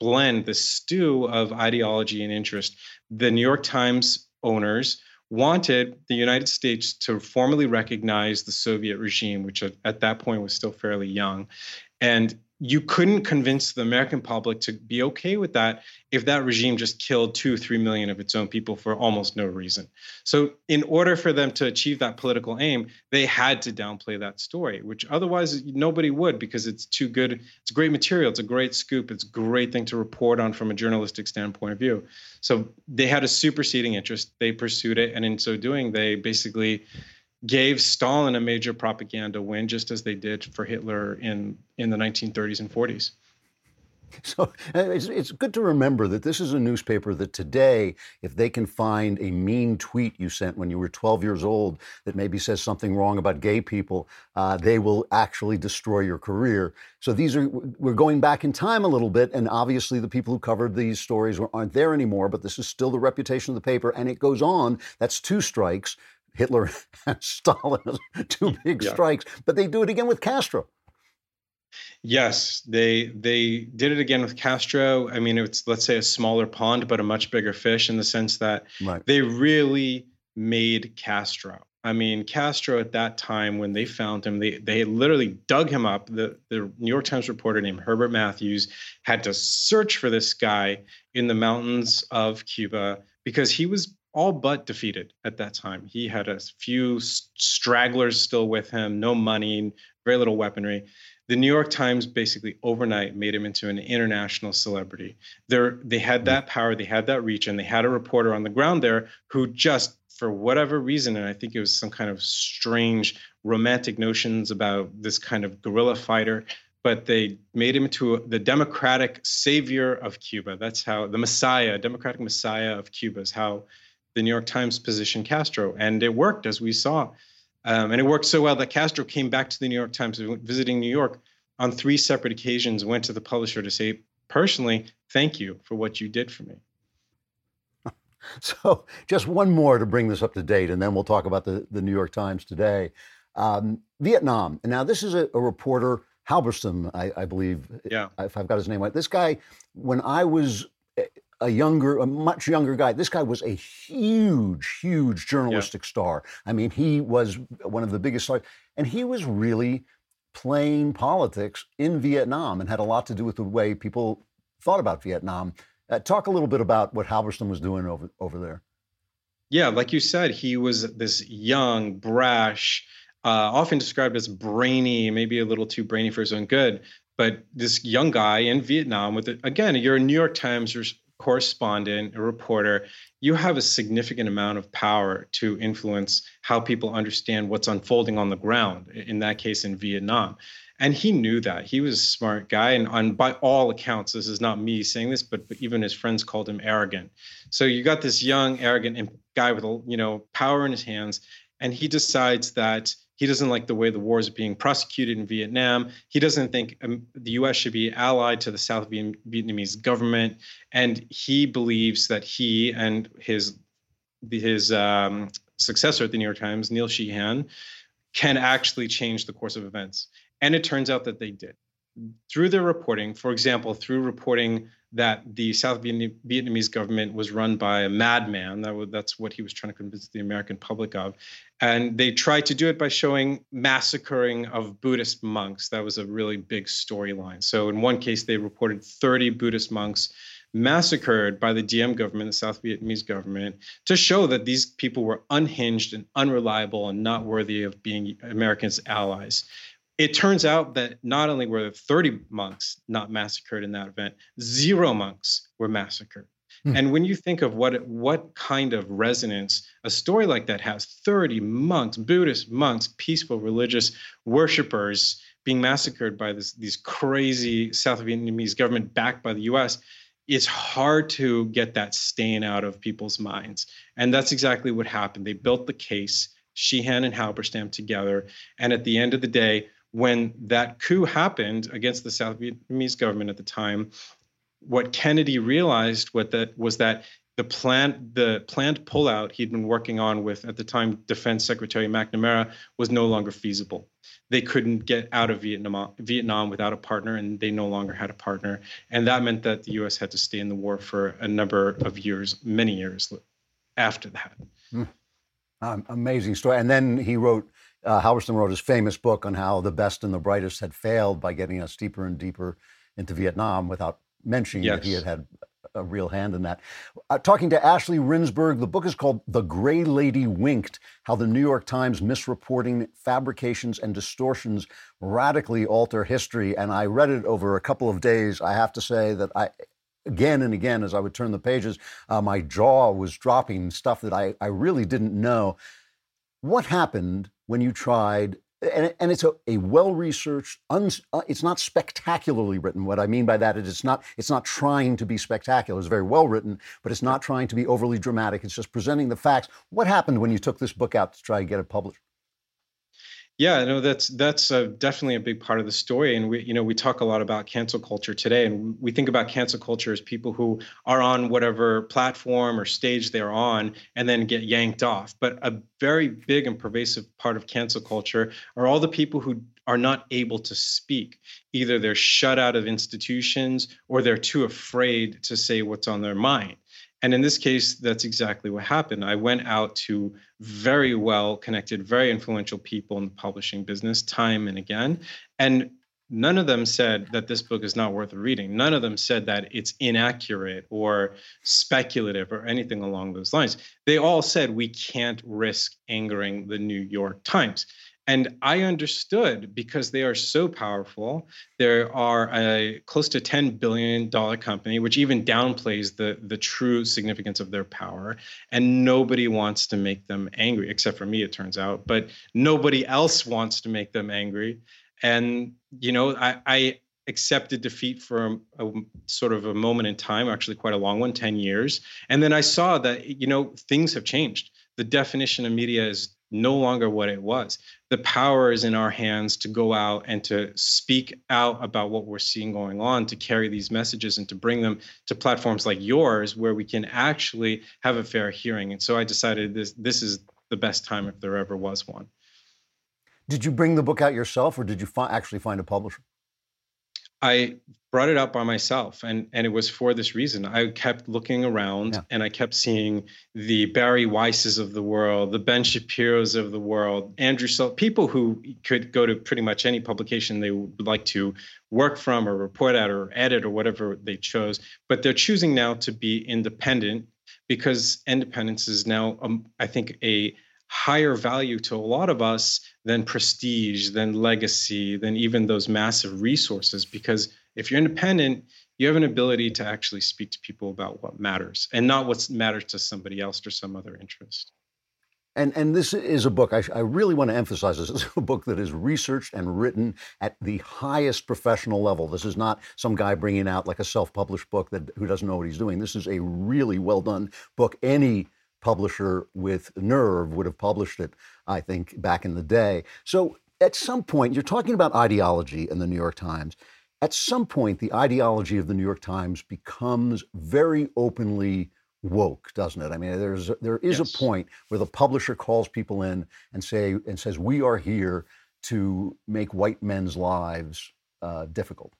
S22: blend, the stew of ideology and interest. The New York Times owners wanted the United States to formally recognize the Soviet regime, which at that point was still fairly young. And you couldn't convince the American public to be okay with that if that regime just killed two, three million of its own people for almost no reason. So, in order for them to achieve that political aim, they had to downplay that story, which otherwise nobody would because it's too good. It's great material. It's a great scoop. It's a great thing to report on from a journalistic standpoint of view. So, they had a superseding interest. They pursued it. And in so doing, they basically gave Stalin a major propaganda win, just as they did for Hitler in, in the 1930s and 40s.
S2: So uh, it's, it's good to remember that this is a newspaper that today, if they can find a mean tweet you sent when you were 12 years old that maybe says something wrong about gay people, uh, they will actually destroy your career. So these are, we're going back in time a little bit, and obviously the people who covered these stories aren't there anymore, but this is still the reputation of the paper, and it goes on. That's two strikes. Hitler and Stalin, two big
S22: Yeah.
S2: strikes, but they do it again with Castro.
S22: Yes, they they did it again with Castro. I mean, it's let's say a smaller pond, but a much bigger fish in the sense that
S2: Right.
S22: they really made Castro. I mean, Castro at that time when they found him, they they literally dug him up. The the New York Times reporter named Herbert Matthews had to search for this guy in the mountains of Cuba because he was all but defeated at that time. He had a few stragglers still with him, no money, very little weaponry. The New York Times basically overnight made him into an international celebrity. They're, they had hmm. that power, they had that reach, and they had a reporter on the ground there who just, for whatever reason, and I think it was some kind of strange romantic notions about this kind of guerrilla fighter, but they made him into the democratic savior of Cuba. That's how the Messiah, democratic Messiah of Cuba, is how the New York Times positioned Castro, and it worked as we saw. Um, and it worked so well that Castro came back to the New York Times, visiting New York on three separate occasions, went to the publisher to say, personally, thank you for what you did for me.
S2: So, just one more to bring this up to date, and then we'll talk about the, the New York Times today. Um, Vietnam. And now, this is a, a reporter, Halberstam, I, I believe,
S22: Yeah.
S2: if I've got his name right. This guy, when I was a- younger, a much younger guy, this guy was a huge, huge journalistic star. I mean, he was one of the biggest stars, and he was really playing politics in Vietnam and had a lot to do with the way people thought about Vietnam. Uh, talk a little bit about what Halberstam was doing over over there.
S22: Yeah, like you said, he was this young, brash, uh, often described as brainy, maybe a little too brainy for his own good. But this young guy in Vietnam, with again, you're a New York Times correspondent, a reporter. You have a significant amount of power to influence how people understand what's unfolding on the ground. In that case, in Vietnam. And he knew that. He was a smart guy. And on, by all accounts, this is not me saying this, but, but even his friends called him arrogant. So you got this young, arrogant guy with, you know, power in his hands. And he decides that he doesn't like the way the war is being prosecuted in Vietnam. He doesn't think um, the U.S. should be allied to the South Vietnamese government, and he believes that he and his his um, successor at the New York Times, Neil Sheehan, can actually change the course of events. And it turns out that they did. Through their reporting, for example, through reporting that the South Vietnamese government was run by a madman, that was, that's what he was trying to convince the American public of. And they tried to do it by showing massacring of Buddhist monks. That was a really big storyline. So in one case, they reported 30 Buddhist monks massacred by the Diem government, the South Vietnamese government, to show that these people were unhinged and unreliable and not worthy of being Americans' allies. It turns out that not only were there 30 monks not massacred in that event, zero monks were massacred. Hmm. And when you think of what what kind of resonance a story like that has, 30 monks, Buddhist monks, peaceful religious worshipers being massacred by this, these crazy South Vietnamese government backed by the US, it's hard to get that stain out of people's minds. And that's exactly what happened. They built the case, Sheehan and Halberstam together. And at the end of the day, when that coup happened against the South Vietnamese government at the time, what Kennedy realized what that was that the plan the planned pullout he'd been working on with at the time Defense Secretary McNamara was no longer feasible. They couldn't get out of Vietnam Vietnam without a partner, and they no longer had a partner, and that meant that the U.S. had to stay in the war for a number of years, many years after that.
S2: Um, amazing story. And then he wrote, uh, Halberstam wrote his famous book on how the best and the brightest had failed by getting us deeper and deeper into Vietnam without mentioning that he had had a real hand in that. Uh, talking to Ashley Rindsberg, the book is called The Gray Lady Winked How the New York Times Misreporting, Fabrications, and Distortions Radically Alter History. And I read it over a couple of days. I have to say that I, again and again, as I would turn the pages, uh, my jaw was dropping stuff that I, I really didn't know. What happened when you tried and, and it's a, a well-researched. Uh, it's not spectacularly written. What I mean by that is it's not it's not trying to be spectacular. It's very well written, but it's not trying to be overly dramatic. It's just presenting the facts. What happened when you took this book out to try and get it published?
S22: Yeah, no, that's that's uh, definitely a big part of the story, and we, you know, we talk a lot about cancel culture today, and we think about cancel culture as people who are on whatever platform or stage they're on, and then get yanked off. But a very big and pervasive part of cancel culture are all the people who are not able to speak. Either they're shut out of institutions, or they're too afraid to say what's on their mind. And in this case, that's exactly what happened. I went out to very well connected, very influential people in the publishing business time and again. And none of them said that this book is not worth reading. None of them said that it's inaccurate or speculative or anything along those lines. They all said we can't risk angering the New York Times. And I understood because they are so powerful. There are a close to $10 billion company, which even downplays the, the true significance of their power. And nobody wants to make them angry, except for me, it turns out. But nobody else wants to make them angry. And, you know, I, I accepted defeat for a, a, sort of a moment in time, actually quite a long one, 10 years. And then I saw that, you know, things have changed. The definition of media is no longer what it was. The power is in our hands to go out and to speak out about what we're seeing going on, to carry these messages and to bring them to platforms like yours where we can actually have a fair hearing. And so I decided this this is the best time if there ever was one.
S2: Did you bring the book out yourself or did you fi- actually find a publisher?
S22: I brought it up by myself and and it was for this reason i kept looking around yeah. and i kept seeing the Bari weisses of the world the ben shapiro's of the world andrew so people who could go to pretty much any publication they would like to work from or report at or edit or whatever they chose but they're choosing now to be independent because independence is now um, i think a higher value to a lot of us than prestige, than legacy, than even those massive resources. Because if you're independent, you have an ability to actually speak to people about what matters and not what matters to somebody else or some other interest.
S2: And, and this is a book, I, I really want to emphasize this. This is a book that is researched and written at the highest professional level. This is not some guy bringing out like a self published book that, who doesn't know what he's doing. This is a really well done book. Any publisher with nerve would have published it, I think, back in the day. So at some point, you're talking about ideology in the New York Times. At some point, the ideology of the New York Times becomes very openly woke, doesn't it? I mean, there's there is yes. a point where the publisher calls people in and say and says, "We are here to make white men's lives uh, difficult."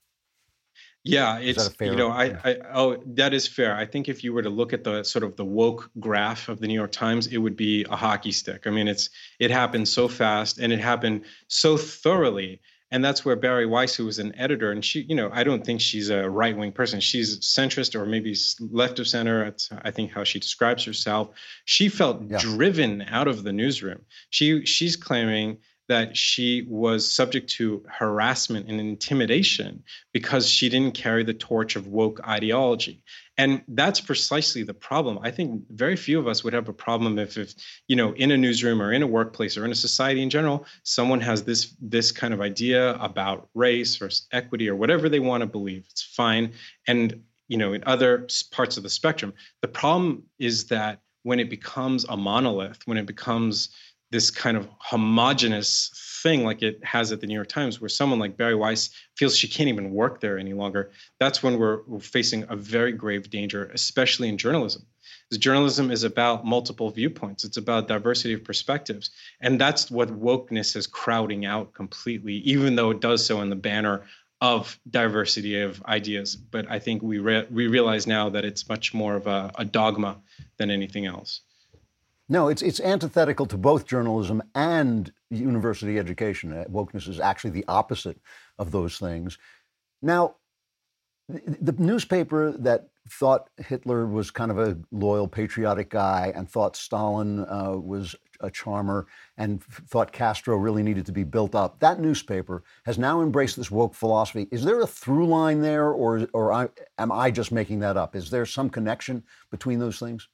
S22: Yeah, it's you know, I, I oh that is fair. I think if you were to look at the sort of the woke graph of the New York Times, it would be a hockey stick. I mean, it's it happened so fast and it happened so thoroughly. And that's where Bari Weiss, who was an editor, and she, you know, I don't think she's a right wing person. She's centrist or maybe left of center. That's, I think, how she describes herself. She felt yeah. driven out of the newsroom. She she's claiming that she was subject to harassment and intimidation because she didn't carry the torch of woke ideology. And that's precisely the problem. I think very few of us would have a problem if, if you know, in a newsroom or in a workplace or in a society in general, someone has this this kind of idea about race or equity or whatever they want to believe. It's fine. And you know, in other parts of the spectrum, the problem is that when it becomes a monolith, when it becomes this kind of homogenous thing like it has at the New York Times, where someone like Bari Weiss feels she can't even work there any longer, that's when we're, we're facing a very grave danger, especially in journalism. Because journalism is about multiple viewpoints, it's about diversity of perspectives. And that's what wokeness is crowding out completely, even though it does so in the banner of diversity of ideas. But I think we, re- we realize now that it's much more of a, a dogma than anything else.
S2: No, it's it's antithetical to both journalism and university education. Uh, wokeness is actually the opposite of those things. Now, the newspaper that thought Hitler was kind of a loyal, patriotic guy and thought Stalin uh, was a charmer and thought Castro really needed to be built up, that newspaper has now embraced this woke philosophy. Is there a through line there, or, or I, am I just making that up? Is there some connection between those things?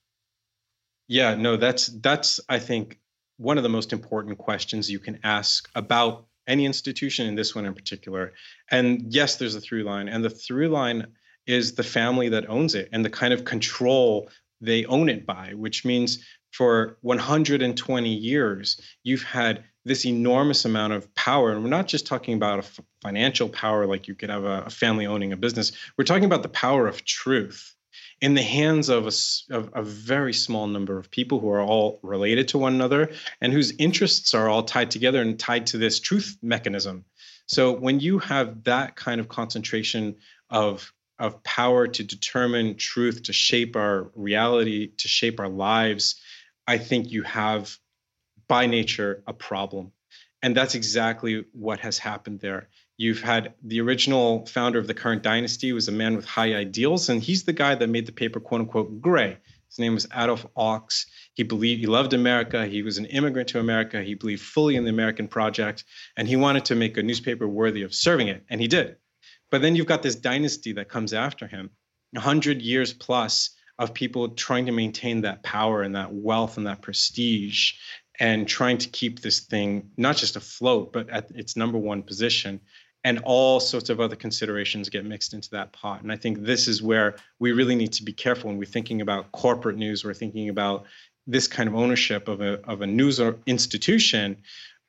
S22: Yeah, no, that's that's I think one of the most important questions you can ask about any institution, and this one in particular. And yes, there's a through line, and the through line is the family that owns it and the kind of control they own it by, which means for 120 years, you've had this enormous amount of power. And we're not just talking about a financial power like you could have a, a family owning a business, we're talking about the power of truth in the hands of a, of a, very small number of people who are all related to one another and whose interests are all tied together and tied to this truth mechanism. So when you have that kind of concentration of of power to determine truth, to shape our reality, to shape our lives, I think you have by nature a problem. And that's exactly what has happened there. You've had the original founder of the current dynasty was a man with high ideals, and he's the guy that made the paper "quote unquote" gray. His name was Adolf Ochs. He believed he loved America. He was an immigrant to America. He believed fully in the American project, and he wanted to make a newspaper worthy of serving it, and he did. But then you've got this dynasty that comes after him, a hundred years plus of people trying to maintain that power and that wealth and that prestige, and trying to keep this thing not just afloat, but at its number one position and all sorts of other considerations get mixed into that pot. And I think this is where we really need to be careful when we're thinking about corporate news, we're thinking about this kind of ownership of a, of a news institution.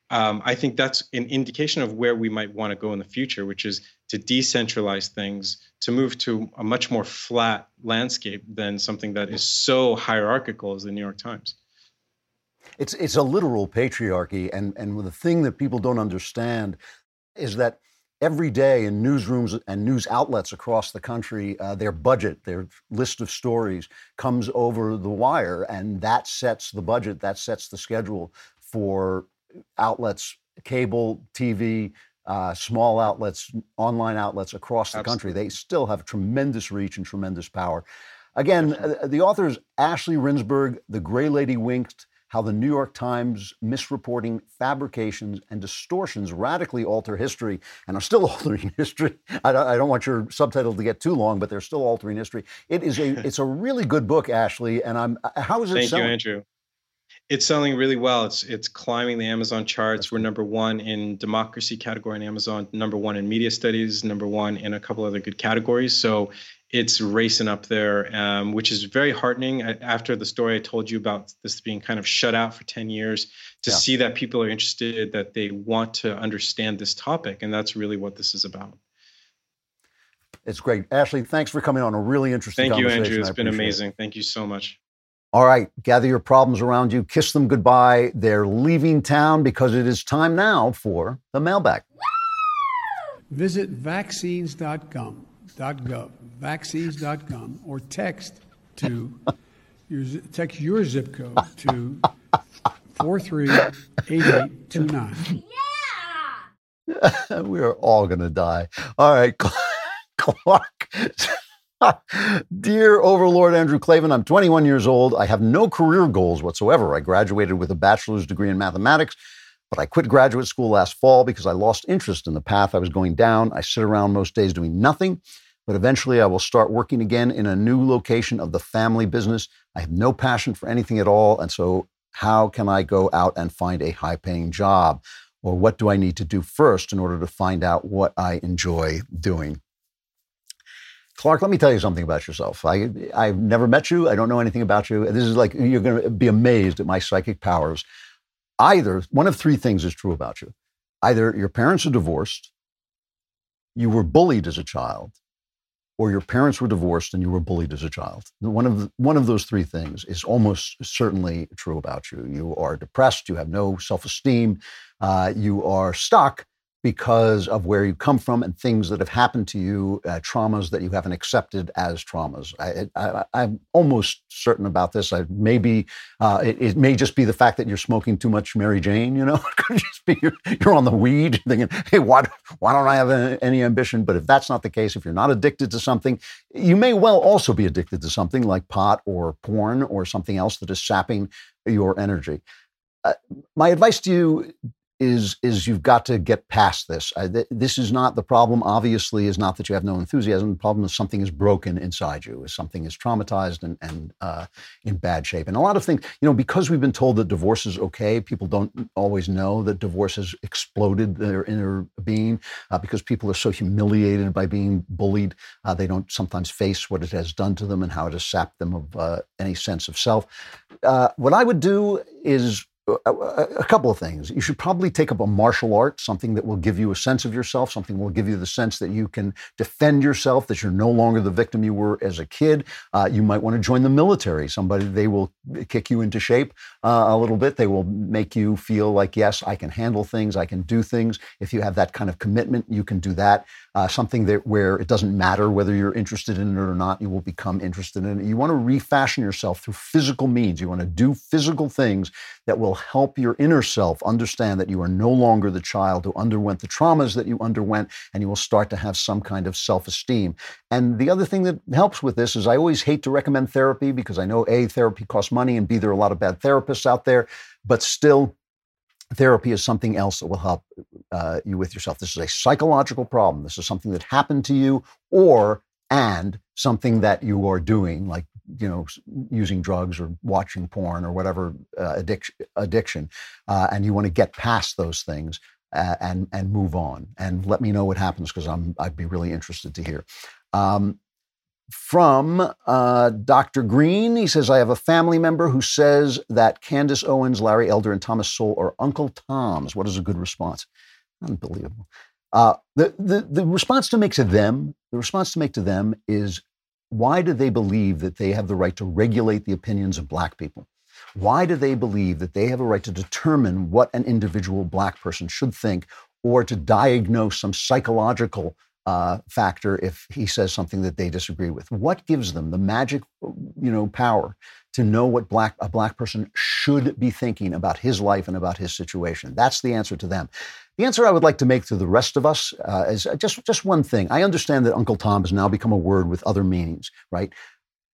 S22: Um, I think that's an indication of where we might want to go in the future, which is to decentralize things, to move to a much more flat landscape than something that is so hierarchical as the New York Times.
S2: It's it's a literal patriarchy, and and the thing that people don't understand is that every day in newsrooms and news outlets across the country, uh, their budget, their list of stories comes over the wire, and that sets the budget, that sets the schedule for outlets, cable, TV, uh, small outlets, online outlets across the Absolutely. country. They still have tremendous reach and tremendous power. Again, uh, the author is Ashley Rindsberg, The Gray Lady Winked how the New York Times misreporting, fabrications, and distortions radically alter history and are still altering history. I don't, I don't, want your subtitle to get too long, but they're still altering history. It is a it's a really good book, Ashley. And I'm uh, how is it? Selling?
S22: Thank
S2: selling?
S22: you, Andrew. It's selling really well. It's it's climbing the Amazon charts. We're number one in democracy category in Amazon, number one in media studies, number one in a couple other good categories. So it's racing up there, um, which is very heartening. After the story I told you about this being kind of shut out for 10 years, to yeah. see that people are interested, that they want to understand this topic. And that's really what this is about.
S2: It's great. Ashley, thanks for coming on a really interesting
S22: Thank you, Andrew. It's been amazing. It. Thank you so much.
S2: All right, gather your problems around you, kiss them goodbye. They're leaving town because it is time now for the mailbag.
S23: Visit vaccines.gov vaccines.gov, vaccines.gov, or text to your, text your zip code to 438829.
S2: Yeah! we are all going to die. All right, Clark. Dear Overlord Andrew Klavan, I'm 21 years old. I have no career goals whatsoever. I graduated with a bachelor's degree in mathematics, but I quit graduate school last fall because I lost interest in the path I was going down. I sit around most days doing nothing but eventually I will start working again in a new location of the family business. I have no passion for anything at all. And so, how can I go out and find a high paying job? Or what do I need to do first in order to find out what I enjoy doing? Clark, let me tell you something about yourself. I, I've never met you. I don't know anything about you. This is like, you're going to be amazed at my psychic powers. Either, one of three things is true about you. Either your parents are divorced, you were bullied as a child, or your parents were divorced and you were bullied as a child. One of the, one of those three things is almost certainly true about you. You are depressed. You have no self esteem. Uh, you are stuck because of where you come from and things that have happened to you, uh, traumas that you haven't accepted as traumas. I, am almost certain about this. I maybe uh, it, it, may just be the fact that you're smoking too much Mary Jane. You know, it could just be you're, you're, on the weed, thinking, "Hey, why why don't I have any ambition?" But if that's not the case, if you're not addicted to something, you may well also be addicted to something like pot or porn or something else that is sapping your energy. Uh, my advice to you is is you've got to get past this. I, th- this is not the problem. Obviously, is not that you have no enthusiasm. The problem is something is broken inside you. Is something is traumatized and and uh, in bad shape. And a lot of things, you know, because we've been told that divorce is okay, people don't always know that divorce has exploded their inner being uh, because people are so humiliated by being bullied. Uh, they don't sometimes face what it has done to them and how it has sapped them of uh, any sense of self. Uh, what I would do is a, couple of things. You should probably take up a martial art, something that will give you a sense of yourself, something will give you the sense that you can defend yourself, that you're no longer the victim you were as a kid. Uh, you might want to join the military. Somebody, they will kick you into shape uh, a little bit. They will make you feel like, yes, I can handle things, I can do things. If you have that kind of commitment, you can do that. Uh, something that where it doesn't matter whether you're interested in it or not, you will become interested in it. You want to refashion yourself through physical means. You want to do physical things that will help your inner self understand that you are no longer the child who underwent the traumas that you underwent, and you will start to have some kind of self esteem. And the other thing that helps with this is I always hate to recommend therapy because I know A, therapy costs money, and B, there are a lot of bad therapists out there, but still, therapy is something else that will help uh, you with yourself. This is a psychological problem. This is something that happened to you, or and something that you are doing, like you know, using drugs or watching porn or whatever uh, addiction, addiction, uh, and you want to get past those things uh, and and move on. And let me know what happens because I'm I'd be really interested to hear. Um, from uh, Dr. Green, he says, I have a family member who says that Candace Owens, Larry Elder, and Thomas Sowell are Uncle Toms. What is a good response? Unbelievable. Uh, the, the, the response to make to them, the response to make to them is why do they believe that they have the right to regulate the opinions of black people? Why do they believe that they have a right to determine what an individual black person should think or to diagnose some psychological uh, factor if he says something that they disagree with? What gives them the magic, you know, power to know what black a black person should be thinking about his life and about his situation? That's the answer to them. The answer I would like to make to the rest of us uh, is just just one thing. I understand that Uncle Tom has now become a word with other meanings, right?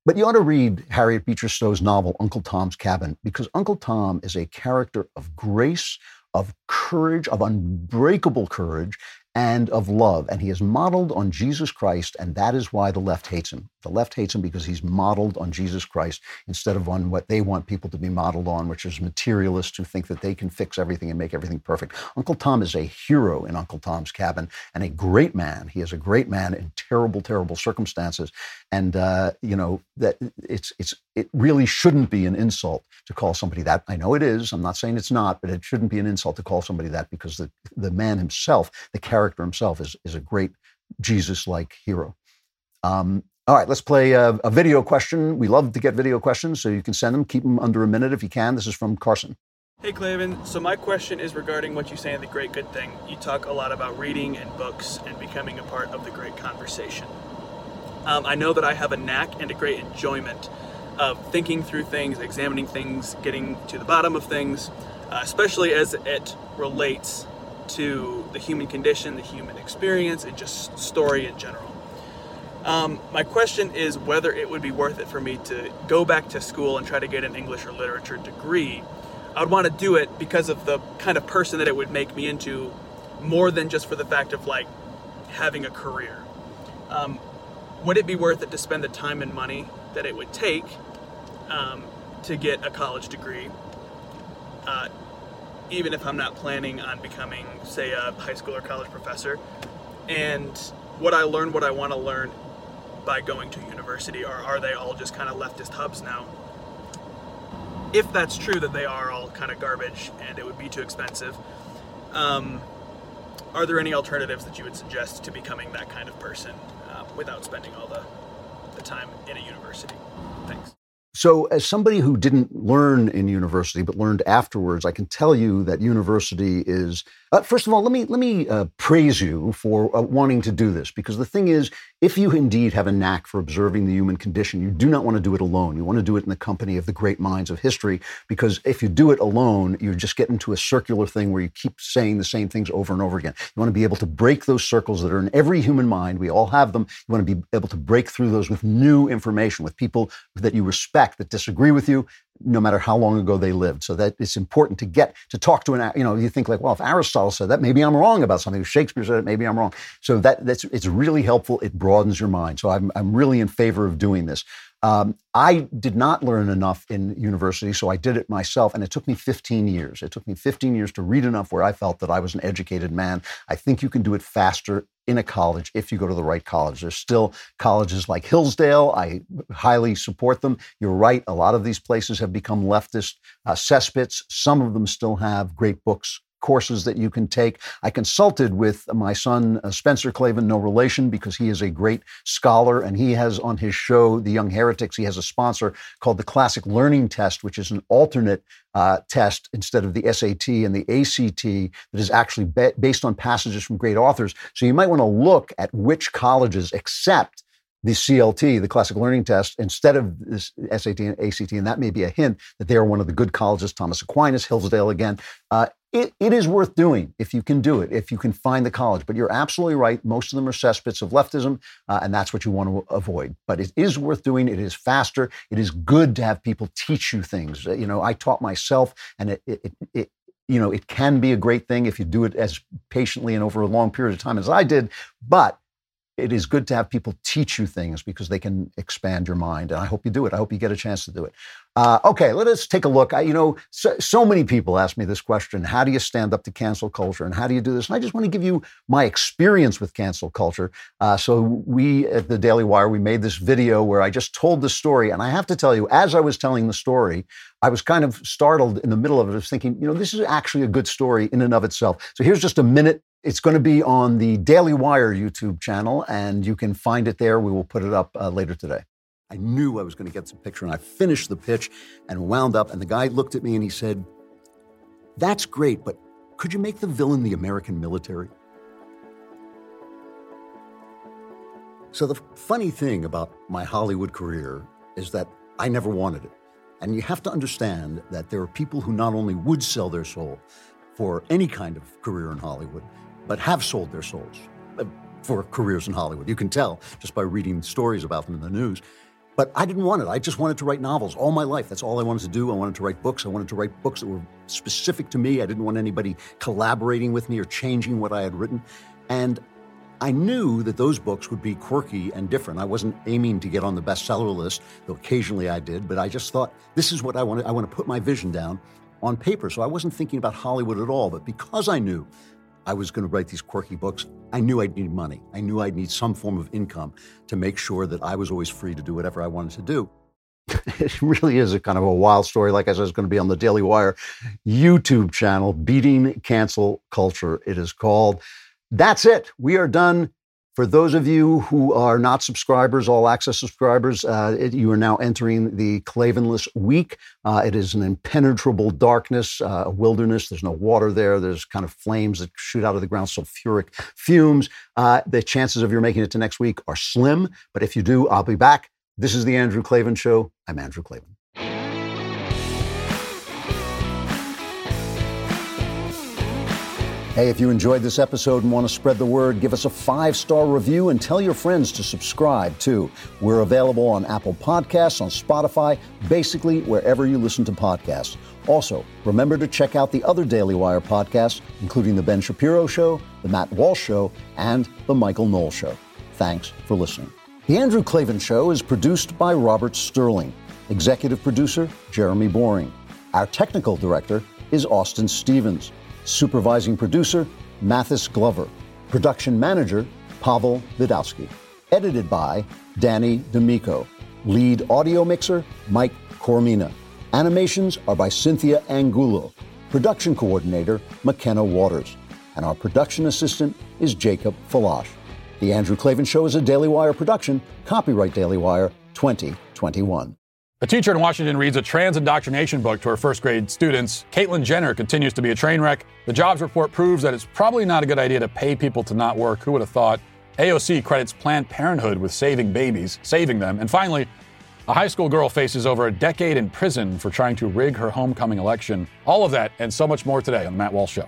S2: But you ought to read Harriet Beecher Stowe's novel Uncle Tom's Cabin because Uncle Tom is a character of grace, of courage, of unbreakable courage, and of love. And he is modeled on Jesus Christ, and that is why the left hates him. The left hates him because he's modeled on Jesus Christ instead of on what they want people to be modeled on, which is materialists who think that they can fix everything and make everything perfect. Uncle Tom is a hero in Uncle Tom's Cabin and a great man. He is a great man in terrible, terrible circumstances. And, uh, you know, that it's, it's, it really shouldn't be an insult to call somebody that. I know it is. I'm not saying it's not, but it shouldn't be an insult to call somebody that because the, the man himself, the character himself, is, is a great Jesus like hero. Um, all right, let's play a, a, video question. We love to get video questions, so you can send them. Keep them under a minute if you can. This is from Carson.
S24: Hey, Klavan. So, my question is regarding what you say in The Great Good Thing. You talk a lot about reading and books and becoming a part of the great conversation. Um, I know that I have a knack and a great enjoyment of thinking through things, examining things, getting to the bottom of things, uh, especially as it relates to the human condition, the human experience, and just story in general. Um, my question is whether it would be worth it for me to go back to school and try to get an English or literature degree. I would want to do it because of the kind of person that it would make me into, more than just for the fact of like having a career. Um, would it be worth it to spend the time and money that it would take um, to get a college degree, uh, even if I'm not planning on becoming, say, a high school or college professor? And would I learn what I want to learn by going to university, or are they all just kind of leftist hubs now? If that's true that they are all kind of garbage and it would be too expensive, um, are there any alternatives that you would suggest to becoming that kind of person uh, without spending all the, the time in a university? Thanks.
S2: So, as somebody who didn't learn in university but learned afterwards, I can tell you that university is. Uh, first of all, let me let me uh, praise you for uh, wanting to do this because the thing is, if you indeed have a knack for observing the human condition, you do not want to do it alone. You want to do it in the company of the great minds of history because if you do it alone, you just get into a circular thing where you keep saying the same things over and over again. You want to be able to break those circles that are in every human mind. We all have them. You want to be able to break through those with new information, with people that you respect that disagree with you, no matter how long ago they lived. So that it's important to get to talk to an, you know, you think like, well, if Aristotle said that, maybe I'm wrong about something. If Shakespeare said it, maybe I'm wrong. So that that's it's really helpful. It broadens your mind. So I'm I'm really in favor of doing this. Um, I did not learn enough in university, so I did it myself, and it took me 15 years. It took me 15 years to read enough where I felt that I was an educated man. I think you can do it faster in a college if you go to the right college. There's still colleges like Hillsdale. I highly support them. You're right. A lot of these places have become leftist uh, cesspits. Some of them still have great books courses that you can take. I consulted with my son, uh, Spencer Klavan, no relation, because he is a great scholar and he has on his show, The Young Heretics, he has a sponsor called the Classic Learning Test, which is an alternate uh, test instead of the SAT and the ACT that is actually be- based on passages from great authors. So you might want to look at which colleges accept the CLT, the Classic Learning Test, instead of this SAT and ACT, and that may be a hint that they are one of the good colleges, Thomas Aquinas, Hillsdale again. Uh, it, it is worth doing if you can do it, if you can find the college. But you're absolutely right. Most of them are cesspits of leftism, uh, and that's what you want to avoid. But it is worth doing. It is faster. It is good to have people teach you things. Uh, you know, I taught myself, and it, it, it you know, it can be a great thing if you do it as patiently and over a long period of time as I did. But it is good to have people teach you things because they can expand your mind. And I hope you do it. I hope you get a chance to do it. Uh, okay, let us take a look. I, you know, so, so, many people ask me this question How do you stand up to cancel culture? And how do you do this? And I just want to give you my experience with cancel culture. Uh, so, we at the Daily Wire, we made this video where I just told the story. And I have to tell you, as I was telling the story, I was kind of startled in the middle of it. I was thinking, you know, this is actually a good story in and of itself. So, here's just a minute it's going to be on the Daily Wire YouTube channel, and you can find it there. We will put it up uh, later today. I knew I was going to get some picture, and I finished the pitch and wound up. And the guy looked at me and he said, That's great, but could you make the villain the American military? So, the funny thing about my Hollywood career is that I never wanted it. And you have to understand that there are people who not only would sell their soul for any kind of career in Hollywood, but have sold their souls uh, for careers in Hollywood. You can tell just by reading stories about them in the news. But I didn't want it. I just wanted to write novels all my life. That's all I wanted to do. I wanted to write books. I wanted to write books that were specific to me. I didn't want anybody collaborating with me or changing what I had written. And I knew that those books would be quirky and different. I wasn't aiming to get on the bestseller list, though occasionally I did, but I just thought this is what I want. I want to put my vision down on paper. So I wasn't thinking about Hollywood at all. But because I knew I was going to write these quirky books, I knew I'd need money. I knew I'd need some form of income to make sure that I was always free to do whatever I wanted to do. it really is a kind of a wild story. Like I said, it's going to be on the Daily Wire YouTube channel, Beating Cancel Culture, it is called. That's it. We are done. For those of you who are not subscribers, all access subscribers, uh, it, you are now entering the Klavanless week. Uh, it is an impenetrable darkness, uh, a wilderness. There's no water there. There's kind of flames that shoot out of the ground, sulfuric fumes. Uh, the chances of your making it to next week are slim, but if you do, I'll be back. This is the Andrew Klavan Show. I'm Andrew Klavan. Hey, if you enjoyed this episode and want to spread the word, give us a five star review and tell your friends to subscribe too. We're available on Apple Podcasts, on Spotify, basically wherever you listen to podcasts. Also, remember to check out the other Daily Wire podcasts, including The Ben Shapiro Show, The Matt Walsh Show, and The Michael Knowles Show. Thanks for listening. The Andrew Klavan Show is produced by Robert Sterling, executive producer Jeremy Boring. Our technical director is Austin Stevens. Supervising producer, Mathis Glover. Production manager, Pavel Vidowski. Edited by Danny D'Amico. Lead audio mixer, Mike Coromina. Animations are by Cynthia Angulo. Production coordinator, McKenna Waters. And our production assistant is Jacob Falash. The Andrew Klavan Show is a Daily Wire production. Copyright Daily Wire 2021.
S25: A teacher in Washington reads a trans indoctrination book to her first grade students. Caitlyn Jenner continues to be a train wreck. The jobs report proves that it's probably not a good idea to pay people to not work. Who would have thought? AOC credits Planned Parenthood with saving babies, saving them. And finally, a high school girl faces over a decade in prison for trying to rig her homecoming election. All of that and so much more today on The Matt Walsh Show.